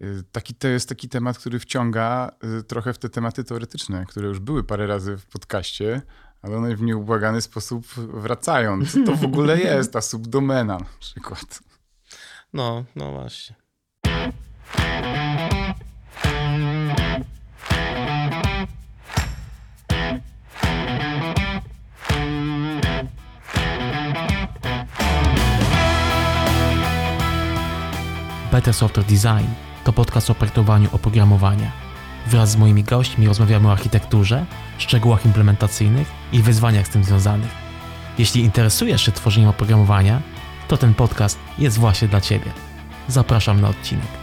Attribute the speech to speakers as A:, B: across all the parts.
A: Y, taki to jest taki temat, który wciąga y, trochę w te tematy teoretyczne, które już były parę razy w podcaście, ale one w nieubłagany sposób wracają. Co to w ogóle jest ta subdomena na przykład?
B: No, no właśnie.
C: Better Software Design to podcast o projektowaniu oprogramowania. Wraz z moimi gośćmi rozmawiamy o architekturze, szczegółach implementacyjnych i wyzwaniach z tym związanych. Jeśli interesujesz się tworzeniem oprogramowania, to ten podcast jest właśnie dla Ciebie. Zapraszam na odcinek.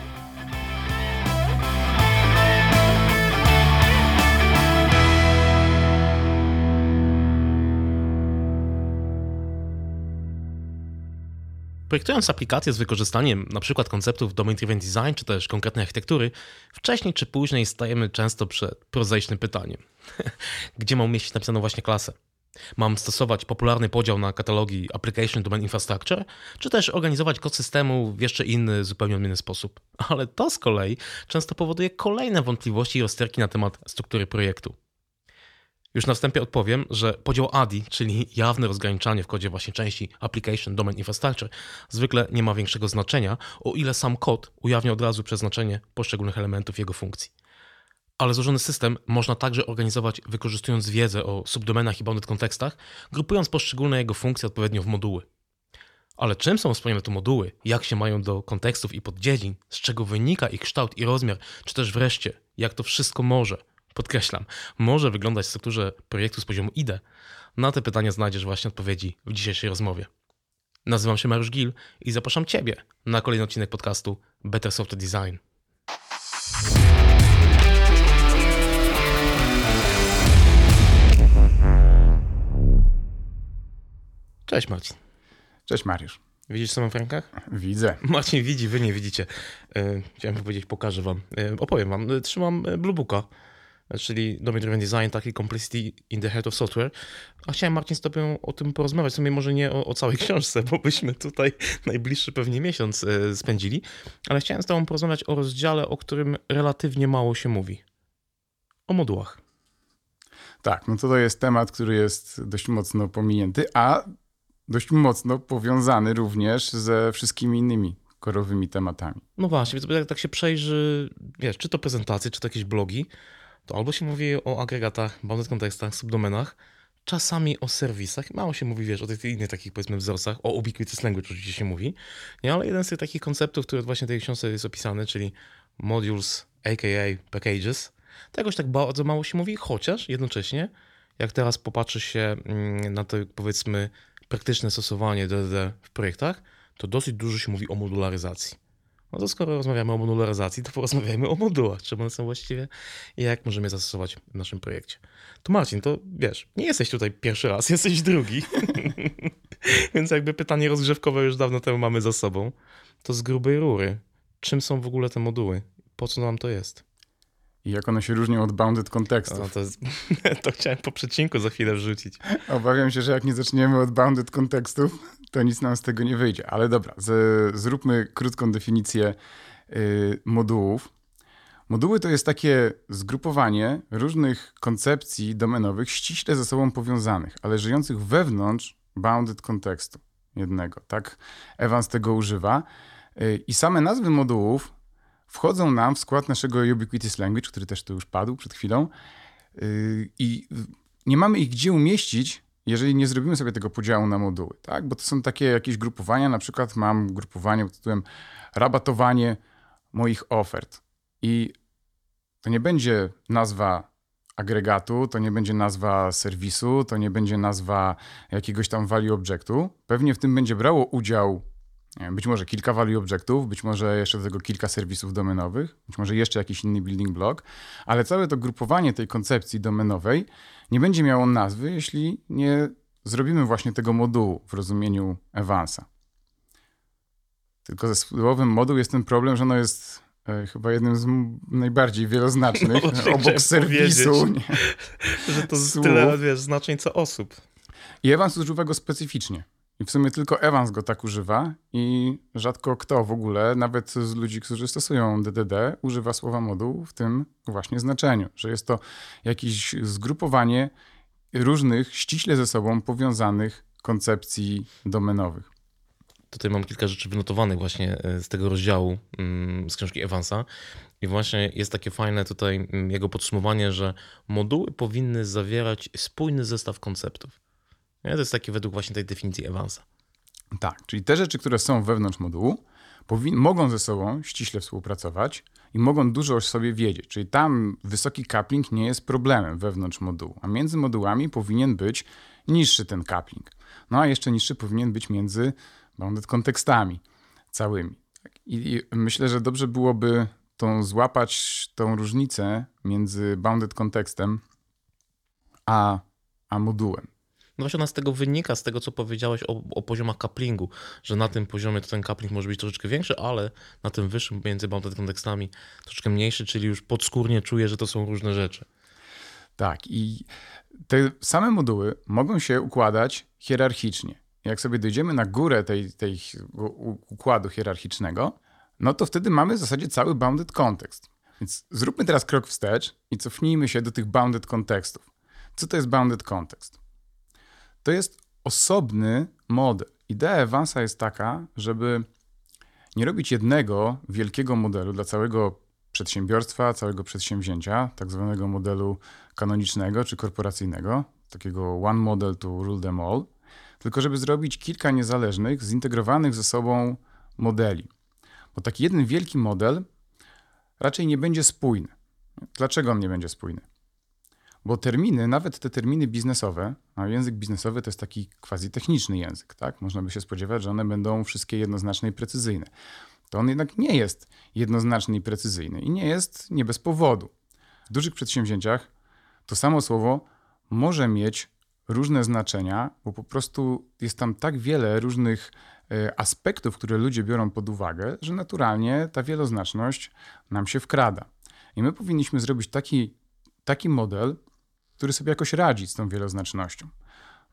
B: Projektując aplikacje z wykorzystaniem np. konceptów domain-driven design czy też konkretnej architektury, wcześniej czy później stajemy często przed prozaicznym pytaniem. Gdzie mam umieścić napisaną właśnie klasę? Mam stosować popularny podział na katalogi Application Domain Infrastructure, czy też organizować kod systemu w jeszcze inny, zupełnie odmienny sposób? Ale to z kolei często powoduje kolejne wątpliwości i rozterki na temat struktury projektu. Już na wstępie odpowiem, że podział ADI, czyli jawne rozgraniczanie w kodzie właśnie części Application Domain Infrastructure, zwykle nie ma większego znaczenia, o ile sam kod ujawnia od razu przeznaczenie poszczególnych elementów jego funkcji. Ale złożony system można także organizować wykorzystując wiedzę o subdomenach i bounded kontekstach, grupując poszczególne jego funkcje odpowiednio w moduły. Ale czym są wspomniane te moduły, jak się mają do kontekstów i poddziedzin, z czego wynika ich kształt i rozmiar, czy też wreszcie, jak to wszystko może, podkreślam, może wyglądać w strukturze projektu z poziomu IDE? Na te pytania znajdziesz właśnie odpowiedzi w dzisiejszej rozmowie. Nazywam się Mariusz Gil i zapraszam Ciebie na kolejny odcinek podcastu Better Software Design. Cześć Marcin.
A: Cześć Mariusz.
B: Widzisz co mam w rękach?
A: Widzę.
B: Marcin widzi, wy nie widzicie. E, chciałem powiedzieć, pokażę wam. E, opowiem wam. E, trzymam Bluebooka czyli Domain Driven Design, taki Complicity in the Heart of Software. A chciałem, Marcin, z tobą o tym porozmawiać, w sumie może nie o, o całej książce, bo byśmy tutaj najbliższy pewnie miesiąc e, spędzili, ale chciałem z tobą porozmawiać o rozdziale, o którym relatywnie mało się mówi. O modułach.
A: Tak, no to to jest temat, który jest dość mocno pominięty, a dość mocno powiązany również ze wszystkimi innymi korowymi tematami.
B: No właśnie, więc jak tak się przejrzy, wiesz, czy to prezentacje, czy to jakieś blogi, to albo się mówi o agregatach, bounded kontekstach, subdomenach, czasami o serwisach. Mało się mówi, wiesz, o tych innych takich, powiedzmy, wzorcach, o ubiquitous language oczywiście się mówi, nie? ale jeden z tych takich konceptów, który właśnie w tej książce jest opisany, czyli modules, aka packages, tegoś tak bardzo mało się mówi, chociaż jednocześnie, jak teraz popatrzy się mm, na to, powiedzmy, praktyczne stosowanie DDD w projektach, to dosyć dużo się mówi o modularyzacji. No to skoro rozmawiamy o modularyzacji, to porozmawiajmy o modułach, czym one są właściwie i jak możemy je zastosować w naszym projekcie. To Marcin, to wiesz, nie jesteś tutaj pierwszy raz, jesteś drugi. Więc jakby pytanie rozgrzewkowe już dawno temu mamy za sobą. To z grubej rury. Czym są w ogóle te moduły? Po co nam to jest?
A: I jak one się różnią od bounded kontekstów. No
B: to, to, chciałem po przecinku za chwilę wrzucić.
A: Obawiam się, że jak nie zaczniemy od bounded kontekstów, to nic nam z tego nie wyjdzie. Ale dobra, z, zróbmy krótką definicję y, modułów. Moduły to jest takie zgrupowanie różnych koncepcji domenowych ściśle ze sobą powiązanych, ale żyjących wewnątrz bounded kontekstu jednego. Tak Evans tego używa. Y, I same nazwy modułów wchodzą nam w skład naszego ubiquitous language, który też tu już padł przed chwilą. Y, I nie mamy ich gdzie umieścić, jeżeli nie zrobimy sobie tego podziału na moduły, tak? Bo to są takie jakieś grupowania, na przykład mam grupowanie pod tytułem rabatowanie moich ofert. I to nie będzie nazwa agregatu, to nie będzie nazwa serwisu, to nie będzie nazwa jakiegoś tam value objectu. Pewnie w tym będzie brało udział być może kilka value objektów, być może jeszcze do tego kilka serwisów domenowych, być może jeszcze jakiś inny building block, ale całe to grupowanie tej koncepcji domenowej nie będzie miało nazwy, jeśli nie zrobimy właśnie tego modułu w rozumieniu Evansa. Tylko ze słowem moduł jest ten problem, że ono jest e, chyba jednym z najbardziej wieloznacznych no, obok serwisu. Nie,
B: że to tyle wiesz, znaczeń co osób.
A: I Evans używa go specyficznie. I w sumie tylko Evans go tak używa i rzadko kto w ogóle, nawet z ludzi, którzy stosują DDD, używa słowa moduł w tym właśnie znaczeniu, że jest to jakieś zgrupowanie różnych, ściśle ze sobą powiązanych koncepcji domenowych.
B: Tutaj mam kilka rzeczy wynotowanych właśnie e, z tego rozdziału mm, z książki Evansa. I właśnie jest takie fajne tutaj mm, jego podsumowanie, że moduły powinny zawierać spójny zestaw konceptów. Nie? To jest takie według właśnie tej definicji Evansa.
A: Tak, czyli te rzeczy, które są wewnątrz modułu, mogą ze sobą ściśle współpracować i mogą dużo o sobie wiedzieć. Czyli tam wysoki coupling nie jest problemem wewnątrz modułu, a między modułami powinien być niższy ten coupling. No a jeszcze niższy powinien być między bounded kontekstami całymi. I, I myślę, że dobrze byłoby tą złapać tą różnicę między bounded kontekstem a, a modułem.
B: No właśnie ona z tego wynika, z tego co powiedziałeś o, o poziomach couplingu, że na tym poziomie to ten coupling może być troszeczkę większy, ale na tym wyższym między bounded kontekstami troszeczkę mniejszy, czyli już podskórnie czuję, że to są różne rzeczy.
A: Tak i te same moduły mogą się układać hierarchicznie. Jak sobie dojdziemy na górę tej, tej układu hierarchicznego, no to wtedy mamy w zasadzie cały bounded kontekst. Więc zróbmy teraz krok wstecz i cofnijmy się do tych bounded kontekstów. Co to jest bounded kontekst? To jest osobny model. Idea Evansa jest taka, żeby nie robić jednego wielkiego modelu dla całego przedsiębiorstwa, całego przedsięwzięcia, tak zwanego modelu kanonicznego czy korporacyjnego, takiego one model to rule them all, tylko żeby zrobić kilka niezależnych, zintegrowanych ze sobą modeli. Bo taki jeden wielki model raczej nie będzie spójny. Dlaczego on nie będzie spójny? Bo terminy, nawet te terminy biznesowe, a język biznesowy to jest taki quasi techniczny język, tak? Można by się spodziewać, że one będą wszystkie jednoznaczne i precyzyjne. To on jednak nie jest jednoznaczny i precyzyjny i nie jest nie bez powodu. W dużych przedsięwzięciach to samo słowo może mieć różne znaczenia, bo po prostu jest tam tak wiele różnych e, aspektów, które ludzie biorą pod uwagę, że naturalnie ta wieloznaczność nam się wkrada. I my powinniśmy zrobić taki, taki model, który sobie jakoś radzi z tą wieloznacznością.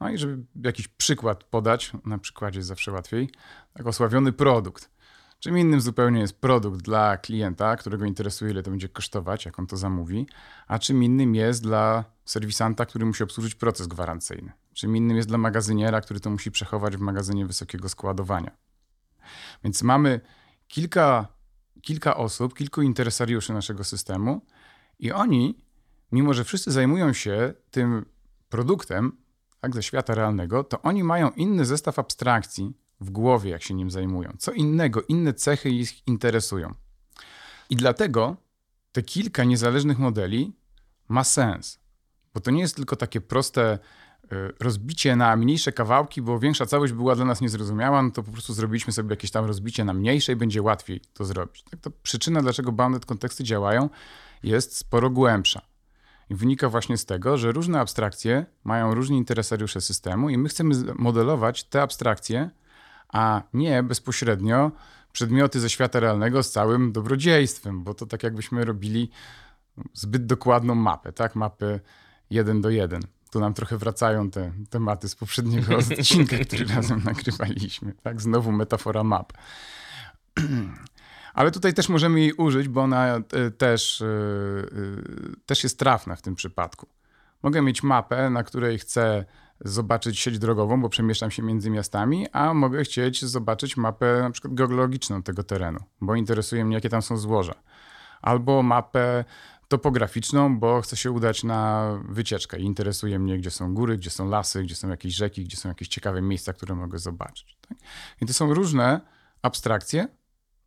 A: No i żeby jakiś przykład podać, na przykładzie jest zawsze łatwiej, tak osławiony produkt. Czym innym zupełnie jest produkt dla klienta, którego interesuje, ile to będzie kosztować, jak on to zamówi, a czym innym jest dla serwisanta, który musi obsłużyć proces gwarancyjny. Czym innym jest dla magazyniera, który to musi przechować w magazynie wysokiego składowania. Więc mamy kilka, kilka osób, kilku interesariuszy naszego systemu i oni, mimo że wszyscy zajmują się tym produktem, tak, ze świata realnego, to oni mają inny zestaw abstrakcji, w głowie, jak się nim zajmują. Co innego, inne cechy ich interesują. I dlatego te kilka niezależnych modeli ma sens, bo to nie jest tylko takie proste y, rozbicie na mniejsze kawałki, bo większa całość była dla nas niezrozumiała, no to po prostu zrobiliśmy sobie jakieś tam rozbicie na mniejsze i będzie łatwiej to zrobić. Tak to przyczyna, dlaczego bounded konteksty działają, jest sporo głębsza. I wynika właśnie z tego, że różne abstrakcje mają różni interesariusze systemu i my chcemy modelować te abstrakcje a nie bezpośrednio przedmioty ze świata realnego z całym dobrodziejstwem, bo to tak jakbyśmy robili zbyt dokładną mapę, tak? Mapę jeden do jeden. Tu nam trochę wracają te tematy z poprzedniego odcinka, który razem nagrywaliśmy. Tak, znowu metafora map. Ale tutaj też możemy jej użyć, bo ona e, też, e, e, też jest trafna w tym przypadku. Mogę mieć mapę, na której chcę zobaczyć sieć drogową, bo przemieszczam się między miastami, a mogę chcieć zobaczyć mapę na przykład geologiczną tego terenu, bo interesuje mnie, jakie tam są złoża. Albo mapę topograficzną, bo chcę się udać na wycieczkę i interesuje mnie, gdzie są góry, gdzie są lasy, gdzie są jakieś rzeki, gdzie są jakieś ciekawe miejsca, które mogę zobaczyć. Tak? I to są różne abstrakcje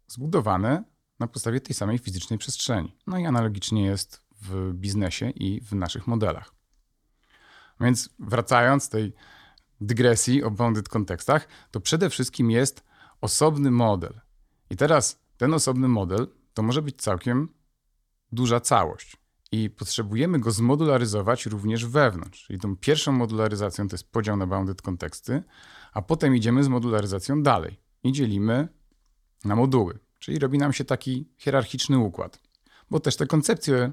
A: zbudowane na podstawie tej samej fizycznej przestrzeni. No i analogicznie jest w biznesie i w naszych modelach. Więc wracając tej dygresji o bounded kontekstach, to przede wszystkim jest osobny model. I teraz ten osobny model to może być całkiem duża całość. I potrzebujemy go zmodularyzować również wewnątrz. Czyli tą pierwszą modularyzacją to jest podział na bounded konteksty, a potem idziemy z modularyzacją dalej i dzielimy na moduły. Czyli robi nam się taki hierarchiczny układ. Bo też te koncepcje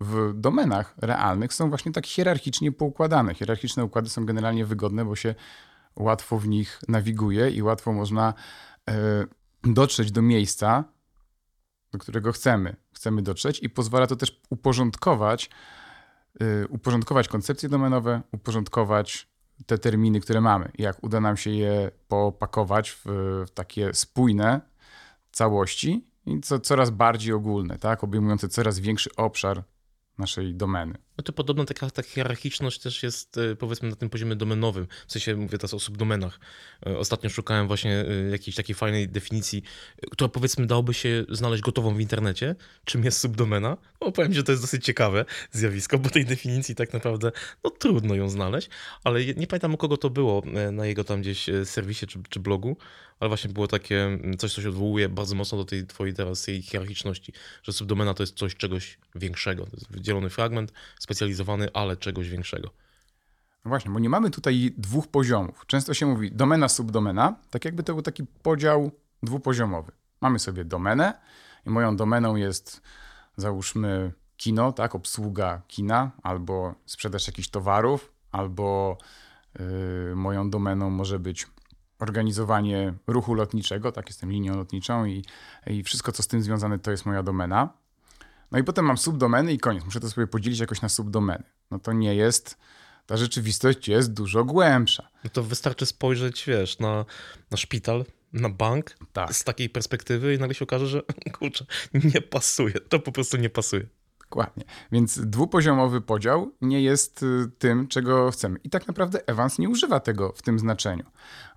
A: w domenach realnych są właśnie tak hierarchicznie poukładane. Hierarchiczne układy są generalnie wygodne, bo się łatwo w nich nawiguje i łatwo można e, dotrzeć do miejsca, do którego chcemy, chcemy dotrzeć i pozwala to też uporządkować, e, uporządkować koncepcje domenowe, uporządkować te terminy, które mamy. Jak uda nam się je popakować w, w takie spójne całości i co, coraz bardziej ogólne, tak? obejmujące coraz większy obszar naszej domeny.
B: No to podobno taka, taka hierarchiczność też jest e, powiedzmy na tym poziomie domenowym. W sensie mówię teraz o subdomenach. E, ostatnio szukałem właśnie e, jakiejś takiej fajnej definicji, która powiedzmy dałoby się znaleźć gotową w internecie. Czym jest subdomena? No powiem, że to jest dosyć ciekawe zjawisko, bo tej definicji tak naprawdę no trudno ją znaleźć, ale nie pamiętam u kogo to było na jego tam gdzieś serwisie czy, czy blogu, ale właśnie było takie mm, coś, co się odwołuje bardzo mocno do tej twojej teraz tej hierarchiczności, że subdomena to jest coś czegoś większego. To jest wydzielony fragment, specjalizowany, ale czegoś większego.
A: No właśnie, bo nie mamy tutaj dwóch poziomów. Często się mówi domena, subdomena, tak jakby to był taki podział dwupoziomowy. Mamy sobie domenę i moją domeną jest załóżmy kino, tak, obsługa kina, albo sprzedaż jakichś towarów, albo yy, moją domeną może być organizowanie ruchu lotniczego, tak, jestem linią lotniczą i, i wszystko, co z tym związane, to jest moja domena. No i potem mam subdomeny i koniec. Muszę to sobie podzielić jakoś na subdomeny. No to nie jest, ta rzeczywistość jest dużo głębsza.
B: No to wystarczy spojrzeć, wiesz, na, na szpital, na bank tak. z takiej perspektywy i nagle się okaże, że kurczę, nie pasuje. To po prostu nie pasuje.
A: Dokładnie. Więc dwupoziomowy podział nie jest y, tym, czego chcemy. I tak naprawdę Evans nie używa tego w tym znaczeniu.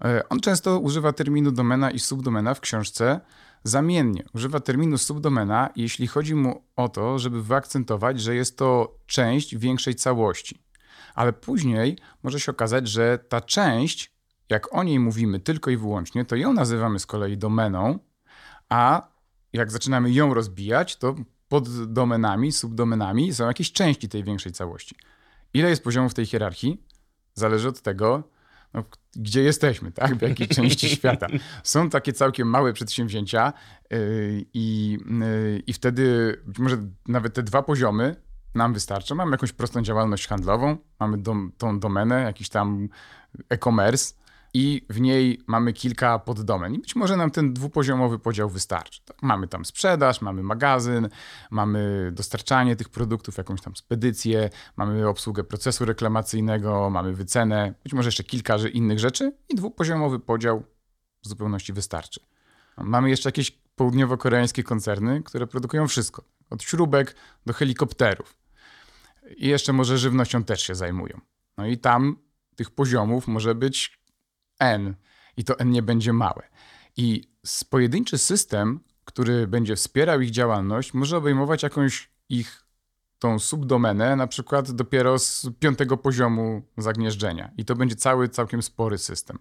A: E, on często używa terminu domena i subdomena w książce zamiennie. Używa terminu subdomena, jeśli chodzi mu o to, żeby wyakcentować, że jest to część większej całości. Ale później może się okazać, że ta część, jak o niej mówimy tylko i wyłącznie, to ją nazywamy z kolei domeną, a jak zaczynamy ją rozbijać, to pod domenami, subdomenami są jakieś części tej większej całości. Ile jest poziomów tej hierarchii? Zależy od tego, no, gdzie jesteśmy, tak? w jakiej części świata. Są takie całkiem małe przedsięwzięcia yy, i, yy, i wtedy być może nawet te dwa poziomy nam wystarczą. Mamy jakąś prostą działalność handlową, mamy dom, tą domenę, jakiś tam e-commerce, i w niej mamy kilka poddomen. I być może nam ten dwupoziomowy podział wystarczy. Tak? Mamy tam sprzedaż, mamy magazyn, mamy dostarczanie tych produktów, jakąś tam spedycję, mamy obsługę procesu reklamacyjnego, mamy wycenę, być może jeszcze kilka innych rzeczy i dwupoziomowy podział w zupełności wystarczy. Mamy jeszcze jakieś południowo-koreańskie koncerny, które produkują wszystko, od śrubek do helikopterów. I jeszcze może żywnością też się zajmują. No i tam tych poziomów może być n i to n nie będzie małe. I pojedynczy system, który będzie wspierał ich działalność, może obejmować jakąś ich tą subdomenę, na przykład dopiero z piątego poziomu zagnieżdżenia. I to będzie cały, całkiem spory system.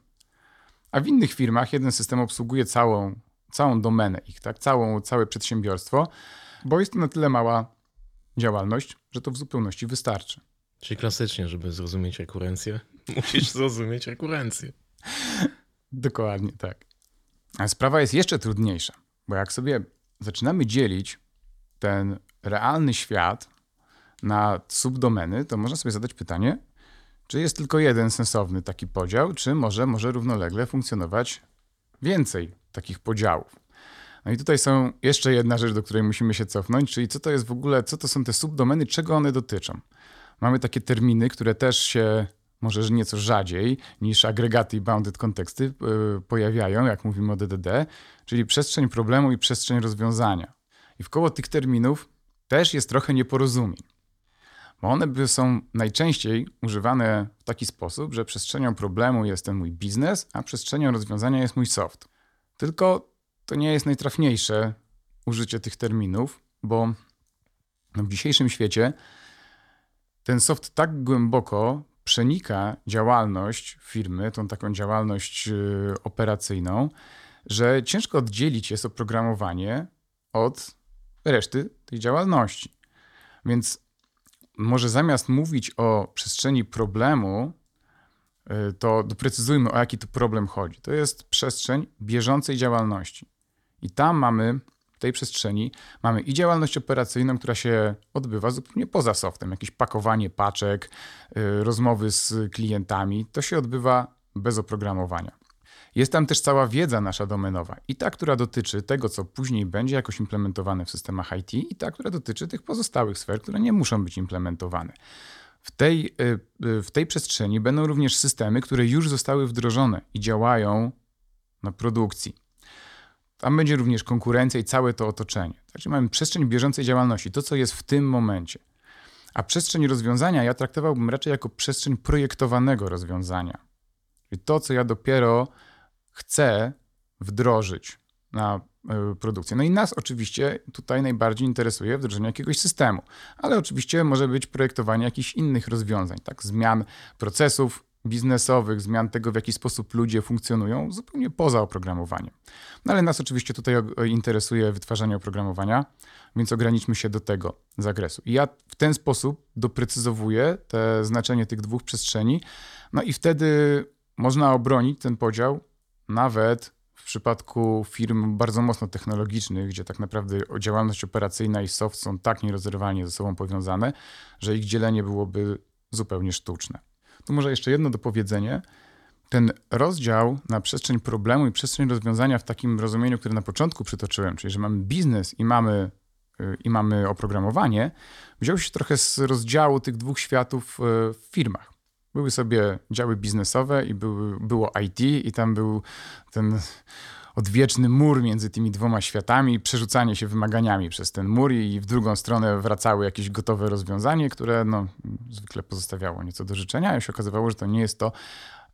A: A w innych firmach jeden system obsługuje całą, całą domenę ich, tak? całą, całe przedsiębiorstwo, bo jest to na tyle mała działalność, że to w zupełności wystarczy.
B: Czyli klasycznie, żeby zrozumieć rekurencję, musisz zrozumieć rekurencję.
A: Dokładnie tak. A sprawa jest jeszcze trudniejsza, bo jak sobie zaczynamy dzielić ten realny świat na subdomeny, to można sobie zadać pytanie, czy jest tylko jeden sensowny taki podział, czy może, może równolegle funkcjonować więcej takich podziałów. No i tutaj są jeszcze jedna rzecz, do której musimy się cofnąć, czyli co to jest w ogóle, co to są te subdomeny, czego one dotyczą. Mamy takie terminy, które też się może nieco rzadziej niż agregaty i bounded konteksty yy, pojawiają, jak mówimy o DDD, czyli przestrzeń problemu i przestrzeń rozwiązania. I wkoło tych terminów też jest trochę nieporozumień. Bo one są najczęściej używane w taki sposób, że przestrzenią problemu jest ten mój biznes, a przestrzenią rozwiązania jest mój soft. Tylko to nie jest najtrafniejsze użycie tych terminów, bo w dzisiejszym świecie ten soft tak głęboko przenika działalność firmy, tą taką działalność y, operacyjną, że ciężko oddzielić jest oprogramowanie od reszty tej działalności. Więc może zamiast mówić o przestrzeni problemu, y, to doprecyzujmy, o jaki tu problem chodzi. To jest przestrzeń bieżącej działalności. I tam mamy tej przestrzeni mamy i działalność operacyjną, która się odbywa zupełnie poza softem, jakieś pakowanie paczek, y, rozmowy z klientami. To się odbywa bez oprogramowania. Jest tam też cała wiedza nasza domenowa i ta, która dotyczy tego, co później będzie jakoś implementowane w systemach IT i ta, która dotyczy tych pozostałych sfer, które nie muszą być implementowane. W tej, y, y, w tej przestrzeni będą również systemy, które już zostały wdrożone i działają na produkcji. Tam będzie również konkurencja i całe to otoczenie. Także mamy przestrzeń bieżącej działalności, to co jest w tym momencie. A przestrzeń rozwiązania ja traktowałbym raczej jako przestrzeń projektowanego rozwiązania. Czyli to, co ja dopiero chcę wdrożyć na e, produkcję. No i nas oczywiście tutaj najbardziej interesuje wdrożenie jakiegoś systemu, ale oczywiście może być projektowanie jakichś innych rozwiązań, tak, zmian procesów biznesowych, zmian tego, w jaki sposób ludzie funkcjonują, zupełnie poza oprogramowaniem. No ale nas oczywiście tutaj interesuje wytwarzanie oprogramowania, więc ograniczmy się do tego zakresu. I ja w ten sposób doprecyzowuję te znaczenie tych dwóch przestrzeni, no i wtedy można obronić ten podział nawet w przypadku firm bardzo mocno technologicznych, gdzie tak naprawdę działalność operacyjna i soft są tak nierozerwalnie ze sobą powiązane, że ich dzielenie byłoby zupełnie sztuczne. Tu może jeszcze jedno dopowiedzenie. Ten rozdział na przestrzeń problemu i przestrzeń rozwiązania w takim rozumieniu, które na początku przytoczyłem, czyli że mamy biznes i mamy, y, i mamy oprogramowanie, wziął się trochę z rozdziału tych dwóch światów y, w firmach. Były sobie działy biznesowe i były, było IT, i tam był ten odwieczny mur między tymi dwoma światami, przerzucanie się wymaganiami przez ten mur i w drugą stronę wracały jakieś gotowe rozwiązanie, które no, zwykle pozostawiało nieco do życzenia, i się okazywało, że to nie jest to,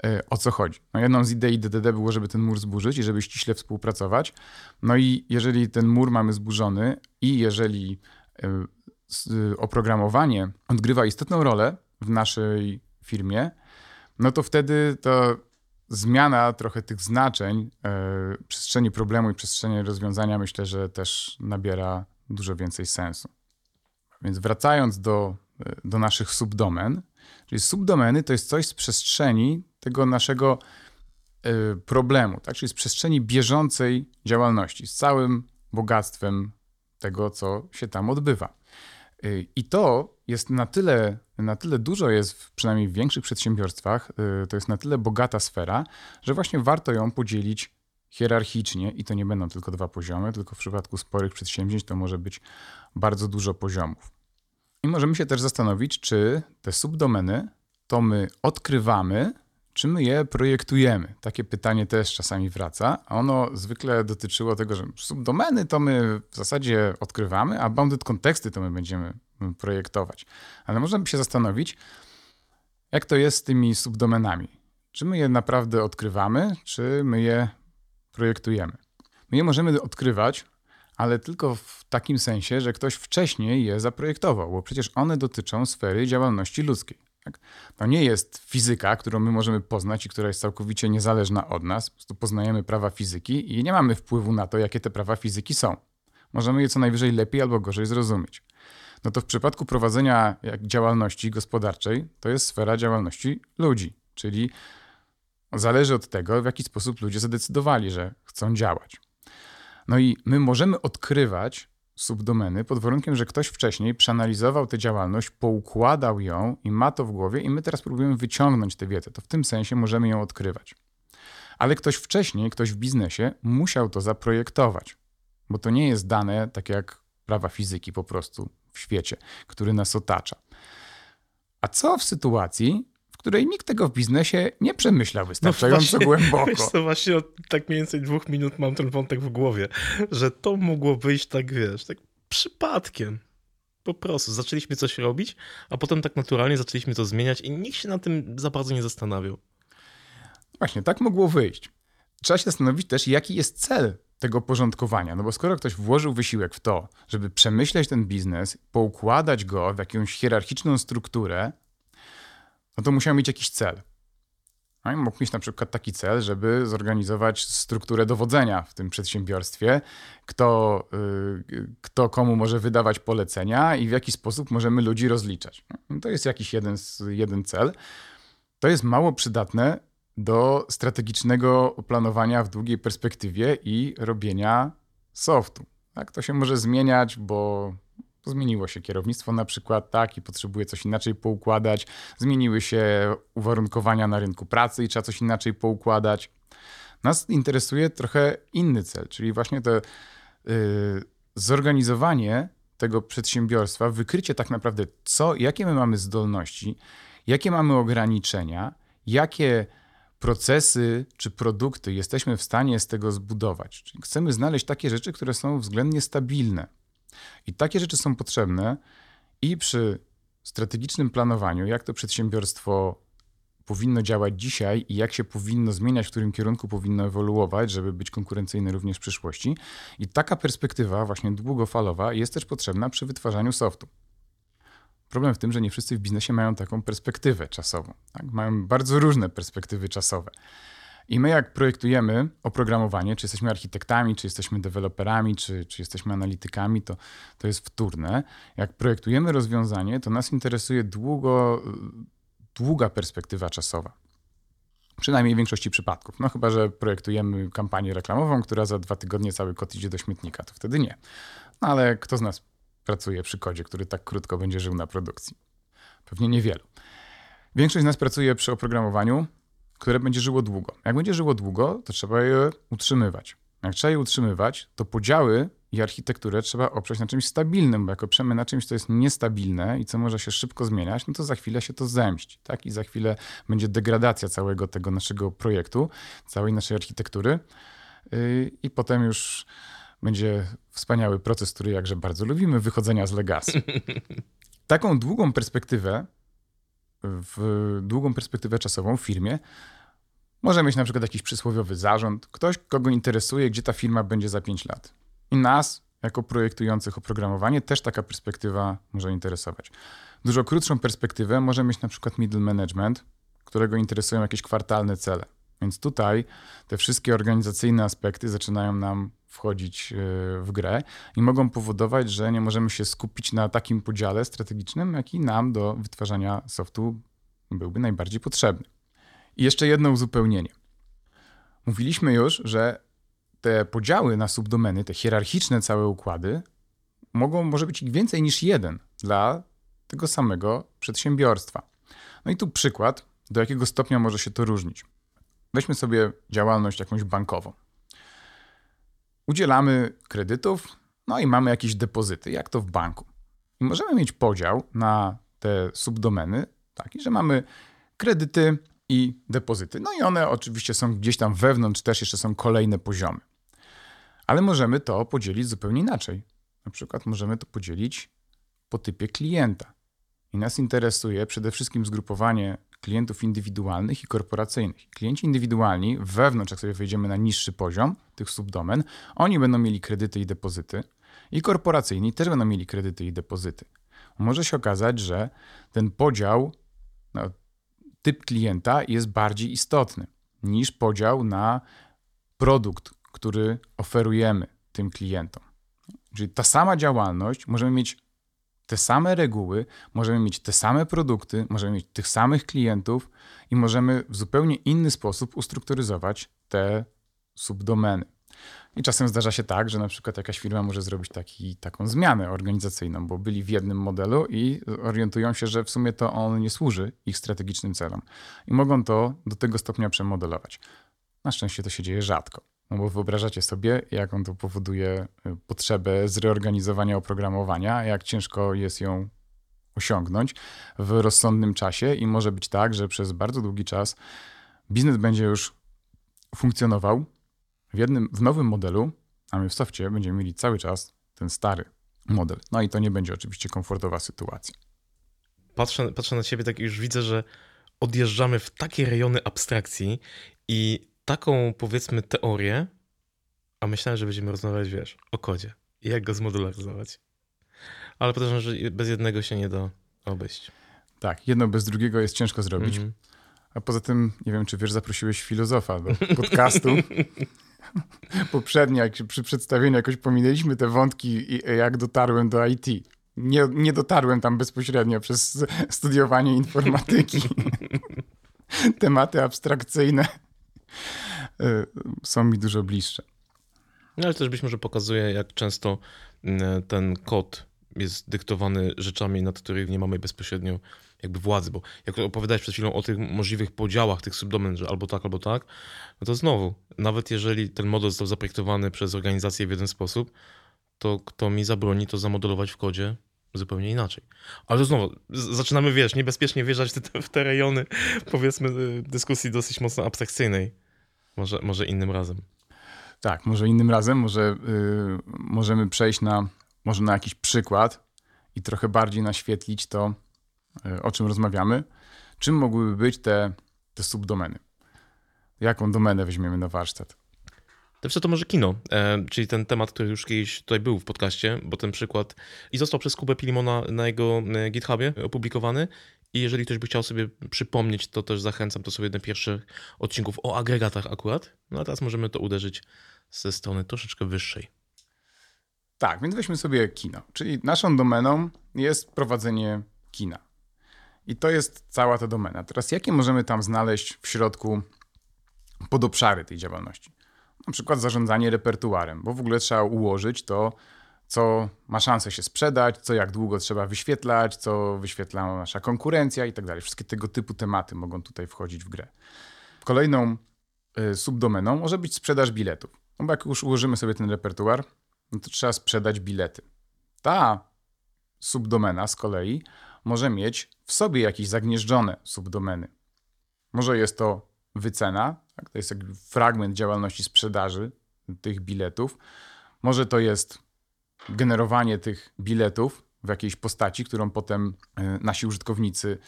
A: e, o co chodzi. No jedną z idei DDD było, żeby ten mur zburzyć i żeby ściśle współpracować. No i jeżeli ten mur mamy zburzony i jeżeli e, oprogramowanie odgrywa istotną rolę w naszej firmie, no to wtedy to zmiana trochę tych znaczeń, e, przestrzeni problemu i przestrzeni rozwiązania, myślę, że też nabiera dużo więcej sensu. Więc wracając do, e, do naszych subdomen, czyli subdomeny to jest coś z przestrzeni tego naszego e, problemu, tak? czyli z przestrzeni bieżącej działalności, z całym bogactwem tego, co się tam odbywa. I to jest na tyle, na tyle dużo jest, przynajmniej w większych przedsiębiorstwach, y, to jest na tyle bogata sfera, że właśnie warto ją podzielić hierarchicznie i to nie będą tylko dwa poziomy, tylko w przypadku sporych przedsięwzięć to może być bardzo dużo poziomów. I możemy się też zastanowić, czy te subdomeny to my odkrywamy, czy my je projektujemy? Takie pytanie też czasami wraca. Ono zwykle dotyczyło tego, że subdomeny to my w zasadzie odkrywamy, a bounded konteksty to my będziemy projektować. Ale można by się zastanowić, jak to jest z tymi subdomenami. Czy my je naprawdę odkrywamy, czy my je projektujemy? My je możemy odkrywać, ale tylko w takim sensie, że ktoś wcześniej je zaprojektował, bo przecież one dotyczą sfery działalności ludzkiej. Tak? To nie jest fizyka, którą my możemy poznać i która jest całkowicie niezależna od nas. Po prostu poznajemy prawa fizyki i nie mamy wpływu na to, jakie te prawa fizyki są. Możemy je co najwyżej lepiej albo gorzej zrozumieć. No to w przypadku prowadzenia działalności gospodarczej to jest sfera działalności ludzi, czyli zależy od tego, w jaki sposób ludzie zadecydowali, że chcą działać. No i my możemy odkrywać subdomeny pod warunkiem, że ktoś wcześniej przeanalizował tę działalność, poukładał ją i ma to w głowie i my teraz próbujemy wyciągnąć tę wiedzę. To w tym sensie możemy ją odkrywać. Ale ktoś wcześniej, ktoś w biznesie musiał to zaprojektować, bo to nie jest dane tak jak prawa fizyki po prostu w świecie, który nas otacza. A co w sytuacji, w której nikt tego w biznesie nie przemyślał wystarczająco no właśnie, głęboko.
B: To właśnie od tak mniej więcej dwóch minut mam ten wątek w głowie, że to mogło wyjść tak, wiesz, tak przypadkiem. Po prostu zaczęliśmy coś robić, a potem tak naturalnie zaczęliśmy to zmieniać i nikt się na tym za bardzo nie zastanawiał.
A: Właśnie, tak mogło wyjść. Trzeba się zastanowić też, jaki jest cel tego porządkowania. No bo skoro ktoś włożył wysiłek w to, żeby przemyśleć ten biznes, poukładać go w jakąś hierarchiczną strukturę, no to musiał mieć jakiś cel. No i mógł mieć na przykład taki cel, żeby zorganizować strukturę dowodzenia w tym przedsiębiorstwie, kto, yy, kto komu może wydawać polecenia i w jaki sposób możemy ludzi rozliczać. No, to jest jakiś jeden, jeden cel. To jest mało przydatne do strategicznego planowania w długiej perspektywie i robienia softu. Tak, to się może zmieniać, bo zmieniło się kierownictwo na przykład, tak, i potrzebuje coś inaczej poukładać, zmieniły się uwarunkowania na rynku pracy i trzeba coś inaczej poukładać. Nas interesuje trochę inny cel, czyli właśnie to yy, zorganizowanie tego przedsiębiorstwa, wykrycie tak naprawdę, co, jakie my mamy zdolności, jakie mamy ograniczenia, jakie procesy czy produkty jesteśmy w stanie z tego zbudować. Czyli chcemy znaleźć takie rzeczy, które są względnie stabilne. I takie rzeczy są potrzebne i przy strategicznym planowaniu, jak to przedsiębiorstwo powinno działać dzisiaj i jak się powinno zmieniać, w którym kierunku powinno ewoluować, żeby być konkurencyjne również w przyszłości. I taka perspektywa, właśnie długofalowa, jest też potrzebna przy wytwarzaniu softu. Problem w tym, że nie wszyscy w biznesie mają taką perspektywę czasową. Tak? Mają bardzo różne perspektywy czasowe. I my, jak projektujemy oprogramowanie, czy jesteśmy architektami, czy jesteśmy deweloperami, czy, czy jesteśmy analitykami, to, to jest wtórne. Jak projektujemy rozwiązanie, to nas interesuje długo, długa perspektywa czasowa. Przynajmniej w większości przypadków. No chyba, że projektujemy kampanię reklamową, która za dwa tygodnie cały kod idzie do śmietnika, to wtedy nie. No ale kto z nas pracuje przy kodzie, który tak krótko będzie żył na produkcji? Pewnie niewielu. Większość z nas pracuje przy oprogramowaniu, które będzie żyło długo. Jak będzie żyło długo, to trzeba je utrzymywać. Jak trzeba je utrzymywać, to podziały i architekturę trzeba oprzeć na czymś stabilnym, bo jak oprzemy na czymś, co jest niestabilne i co może się szybko zmieniać, no to za chwilę się to zemści, tak? I za chwilę będzie degradacja całego tego naszego projektu, całej naszej architektury yy, i potem już będzie wspaniały proces, który jakże bardzo lubimy, wychodzenia z legacy. Taką długą perspektywę, w długą perspektywę czasową w firmie może mieć na przykład jakiś przysłowiowy zarząd, ktoś, kogo interesuje, gdzie ta firma będzie za 5 lat. I nas, jako projektujących oprogramowanie, też taka perspektywa może interesować. Dużo krótszą perspektywę może mieć na przykład middle management, którego interesują jakieś kwartalne cele. Więc tutaj te wszystkie organizacyjne aspekty zaczynają nam wchodzić e, w grę i mogą powodować, że nie możemy się skupić na takim podziale strategicznym, jaki nam do wytwarzania softu byłby najbardziej potrzebny. I jeszcze jedno uzupełnienie. Mówiliśmy już, że te podziały na subdomeny, te hierarchiczne całe układy, mogą, może być ich więcej niż jeden dla tego samego przedsiębiorstwa. No i tu przykład, do jakiego stopnia może się to różnić. Weźmy sobie działalność jakąś bankową. Udzielamy kredytów, no i mamy jakieś depozyty, jak to w banku. I możemy mieć podział na te subdomeny, taki, że mamy kredyty i depozyty. No i one oczywiście są gdzieś tam wewnątrz, też jeszcze są kolejne poziomy. Ale możemy to podzielić zupełnie inaczej. Na przykład możemy to podzielić po typie klienta. I nas interesuje przede wszystkim zgrupowanie klientów indywidualnych i korporacyjnych. Klienci indywidualni wewnątrz, jak sobie wejdziemy na niższy poziom tych subdomen, oni będą mieli kredyty i depozyty i korporacyjni też będą mieli kredyty i depozyty. Może się okazać, że ten podział, no, typ klienta jest bardziej istotny niż podział na produkt, który oferujemy tym klientom. Czyli ta sama działalność możemy mieć te same reguły, możemy mieć te same produkty, możemy mieć tych samych klientów i możemy w zupełnie inny sposób ustrukturyzować te subdomeny. I czasem zdarza się tak, że na przykład jakaś firma może zrobić taki, taką zmianę organizacyjną, bo byli w jednym modelu i orientują się, że w sumie to on nie służy ich strategicznym celom. I mogą to do tego stopnia przemodelować. Na szczęście to się dzieje rzadko. No bo wyobrażacie sobie, jaką to powoduje y, potrzebę zreorganizowania oprogramowania, jak ciężko jest ją osiągnąć w rozsądnym czasie i może być tak, że przez bardzo długi czas biznes będzie już funkcjonował w jednym, w nowym modelu, a my w softie będziemy mieli cały czas ten stary model. No i to nie będzie oczywiście komfortowa sytuacja.
B: Patrzę, patrzę na ciebie, tak już widzę, że odjeżdżamy w takie rejony abstrakcji i taką, powiedzmy, teorię, a myślałem, że będziemy rozmawiać, wiesz, o kodzie i jak go zmodularyzować. Ale podejrzewam, że bez jednego się nie da obejść.
A: Tak, jedno bez drugiego jest ciężko zrobić. Mm -hmm. A poza tym, nie wiem, czy wiesz, zaprosiłeś filozofa do podcastu. Poprzednio, jak przy przedstawieniu jakoś pominęliśmy te wątki, jak dotarłem do IT. Nie, nie dotarłem tam bezpośrednio przez studiowanie informatyki. Tematy abstrakcyjne są mi dużo bliższe.
B: No ale też być może pokazuje, jak często y, ten kod jest dyktowany rzeczami, nad których nie mamy bezpośrednio jakby władzy, bo jak opowiadałeś przed chwilą o tych możliwych podziałach tych subdomen, że albo tak, albo tak, no to znowu, nawet jeżeli ten model został zaprojektowany przez organizację w jeden sposób, to kto mi zabroni to zamodelować w kodzie zupełnie inaczej. Ale znowu, zaczynamy, wiesz, niebezpiecznie wjeżdżać w te rejony, powiedzmy, y, dyskusji dosyć mocno abstrakcyjnej. Może, może innym razem.
A: Tak, może innym razem, może yy, możemy przejść na, może na jakiś przykład i trochę bardziej naświetlić to, yy, o czym rozmawiamy. Czym mogłyby być te, te subdomeny? Jaką domenę weźmiemy na warsztat?
B: To to może kino, e, czyli ten temat, który już kiedyś tutaj był w podcaście, bo ten przykład i został przez Kubę Pilimona na jego e, GitHubie opublikowany. I jeżeli ktoś by chciał sobie przypomnieć, to też zachęcam do sobie jeden pierwszych odcinków o agregatach akurat. No a teraz możemy to uderzyć ze strony troszeczkę wyższej.
A: Tak, więc weźmy sobie kino. Czyli naszą domeną jest prowadzenie kina. I to jest cała ta domena. Teraz jakie możemy tam znaleźć w środku podobszary tej działalności? Na przykład zarządzanie repertuarem, bo w ogóle trzeba ułożyć to, co ma szansę się sprzedać, co jak długo trzeba wyświetlać, co wyświetla nasza konkurencja i tak dalej. Wszystkie tego typu tematy mogą tutaj wchodzić w grę. Kolejną y, subdomeną może być sprzedaż biletów. No bo jak już ułożymy sobie ten repertuar, no to trzeba sprzedać bilety. Ta subdomena z kolei może mieć w sobie jakieś zagnieżdżone subdomeny. Może jest to wycena, tak? to jest fragment działalności sprzedaży tych biletów. Może to jest generowanie tych biletów w jakiejś postaci, którą potem e, nasi użytkownicy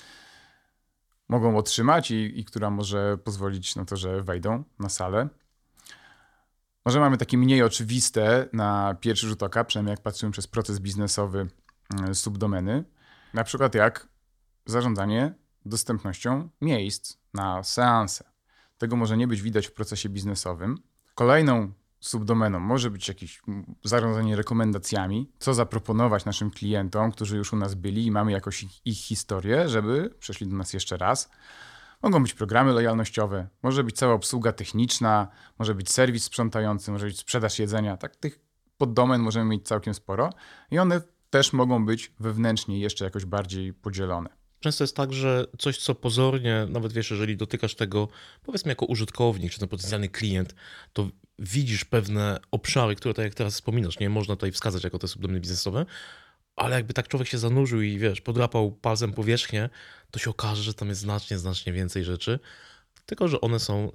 A: mogą otrzymać i, i która może pozwolić na to, że wejdą na salę. Może mamy takie mniej oczywiste na pierwszy rzut oka, przynajmniej jak patrzymy przez proces biznesowy e, subdomeny, na przykład jak zarządzanie dostępnością miejsc na seanse. Tego może nie być widać w procesie biznesowym. Kolejną subdomeną może być jakieś zarządzanie rekomendacjami, co zaproponować naszym klientom, którzy już u nas byli i mamy jakoś ich, ich historię, żeby przeszli do nas jeszcze raz. Mogą być programy lojalnościowe, może być cała obsługa techniczna, może być serwis sprzątający, może być sprzedaż jedzenia. Tak, tych poddomen możemy mieć całkiem sporo i one też mogą być wewnętrznie jeszcze jakoś bardziej podzielone.
B: Często jest tak, że coś, co pozornie, nawet wiesz, jeżeli dotykasz tego, powiedzmy jako użytkownik, czy ten potencjalny klient, to widzisz pewne obszary, które tak jak teraz wspominasz, nie można tutaj wskazać jako te subdomeny biznesowe, ale jakby tak człowiek się zanurzył i wiesz, podrapał palcem powierzchnię, to się okaże, że tam jest znacznie, znacznie więcej rzeczy, tylko że one są e,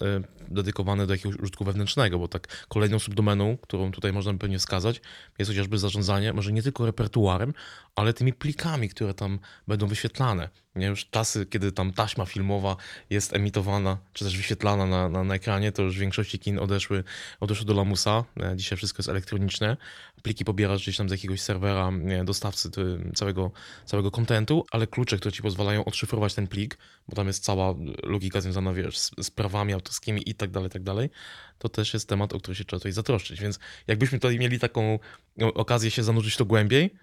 B: dedykowane do jakiegoś użytku wewnętrznego, bo tak kolejną subdomeną, którą tutaj można pewnie wskazać, jest chociażby zarządzanie może nie tylko repertuarem, ale tymi plikami, które tam będą wyświetlane. Nie? Już czasy, kiedy tam taśma filmowa jest emitowana, czy też wyświetlana na, na, na ekranie, to już w większości kin odeszły, odeszły do lamusa. E, dzisiaj wszystko jest elektroniczne. Pliki pobierasz gdzieś tam z jakiegoś serwera nie, dostawcy całego, całego kontentu, ale klucze, które ci pozwalają odszyfrować ten plik, bo tam jest cała logika związana wiesz, z, z prawami autorskimi i tak dalej, tak dalej, to też jest temat, o który się trzeba tutaj zatroszczyć. Więc jakbyśmy tutaj mieli taką okazję się zanurzyć to głębiej,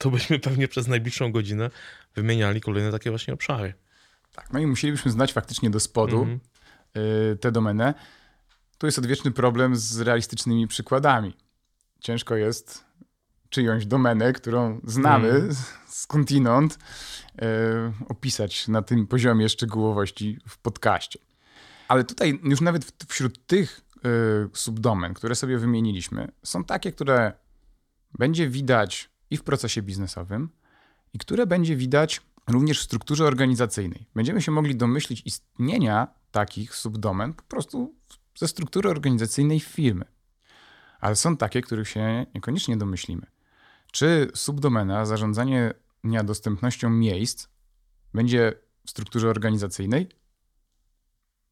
B: to byśmy pewnie przez najbliższą godzinę wymieniali kolejne takie właśnie obszary.
A: Tak, no i musielibyśmy znać faktycznie do spodu mm -hmm. tę domenę. Tu jest odwieczny problem z realistycznymi przykładami. Ciężko jest czyjąś domenę, którą znamy mm. skądinąd, yy, opisać na tym poziomie szczegółowości w podcaście. Ale tutaj już nawet wśród tych yy, subdomen, które sobie wymieniliśmy, są takie, które będzie widać i w procesie biznesowym, i które będzie widać również w strukturze organizacyjnej. Będziemy się mogli domyślić istnienia takich subdomen po prostu ze struktury organizacyjnej firmy. Ale są takie, których się niekoniecznie domyślimy. Czy subdomena zarządzania dostępnością miejsc będzie w strukturze organizacyjnej?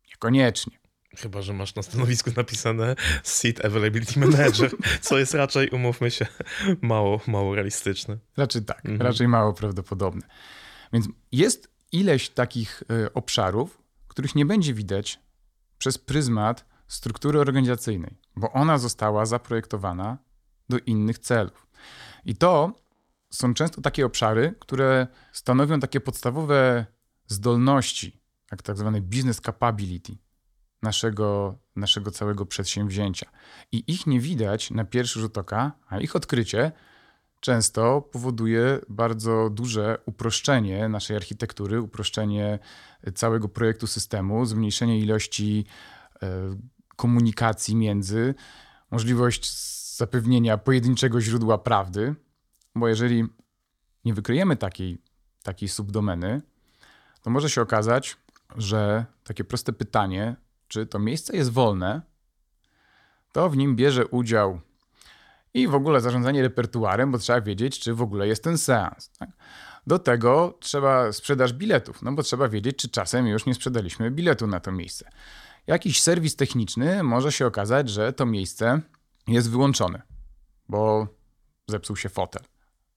A: Niekoniecznie.
B: Chyba, że masz na stanowisku napisane Seat Availability Manager, co jest raczej, umówmy się, mało, mało realistyczne.
A: Raczej tak, mhm. raczej mało prawdopodobne. Więc jest ileś takich y, obszarów, których nie będzie widać przez pryzmat struktury organizacyjnej, bo ona została zaprojektowana do innych celów. I to są często takie obszary, które stanowią takie podstawowe zdolności, jak tak zwane business capability naszego, naszego całego przedsięwzięcia. I ich nie widać na pierwszy rzut oka, a ich odkrycie często powoduje bardzo duże uproszczenie naszej architektury, uproszczenie całego projektu systemu, zmniejszenie ilości e, komunikacji między, możliwość zapewnienia pojedynczego źródła prawdy, bo jeżeli nie wykryjemy takiej, takiej subdomeny, to może się okazać, że takie proste pytanie, czy to miejsce jest wolne, to w nim bierze udział i w ogóle zarządzanie repertuarem, bo trzeba wiedzieć, czy w ogóle jest ten seans. Tak? Do tego trzeba sprzedaż biletów, no bo trzeba wiedzieć, czy czasem już nie sprzedaliśmy biletu na to miejsce. Jakiś serwis techniczny może się okazać, że to miejsce jest wyłączone, bo zepsuł się fotel.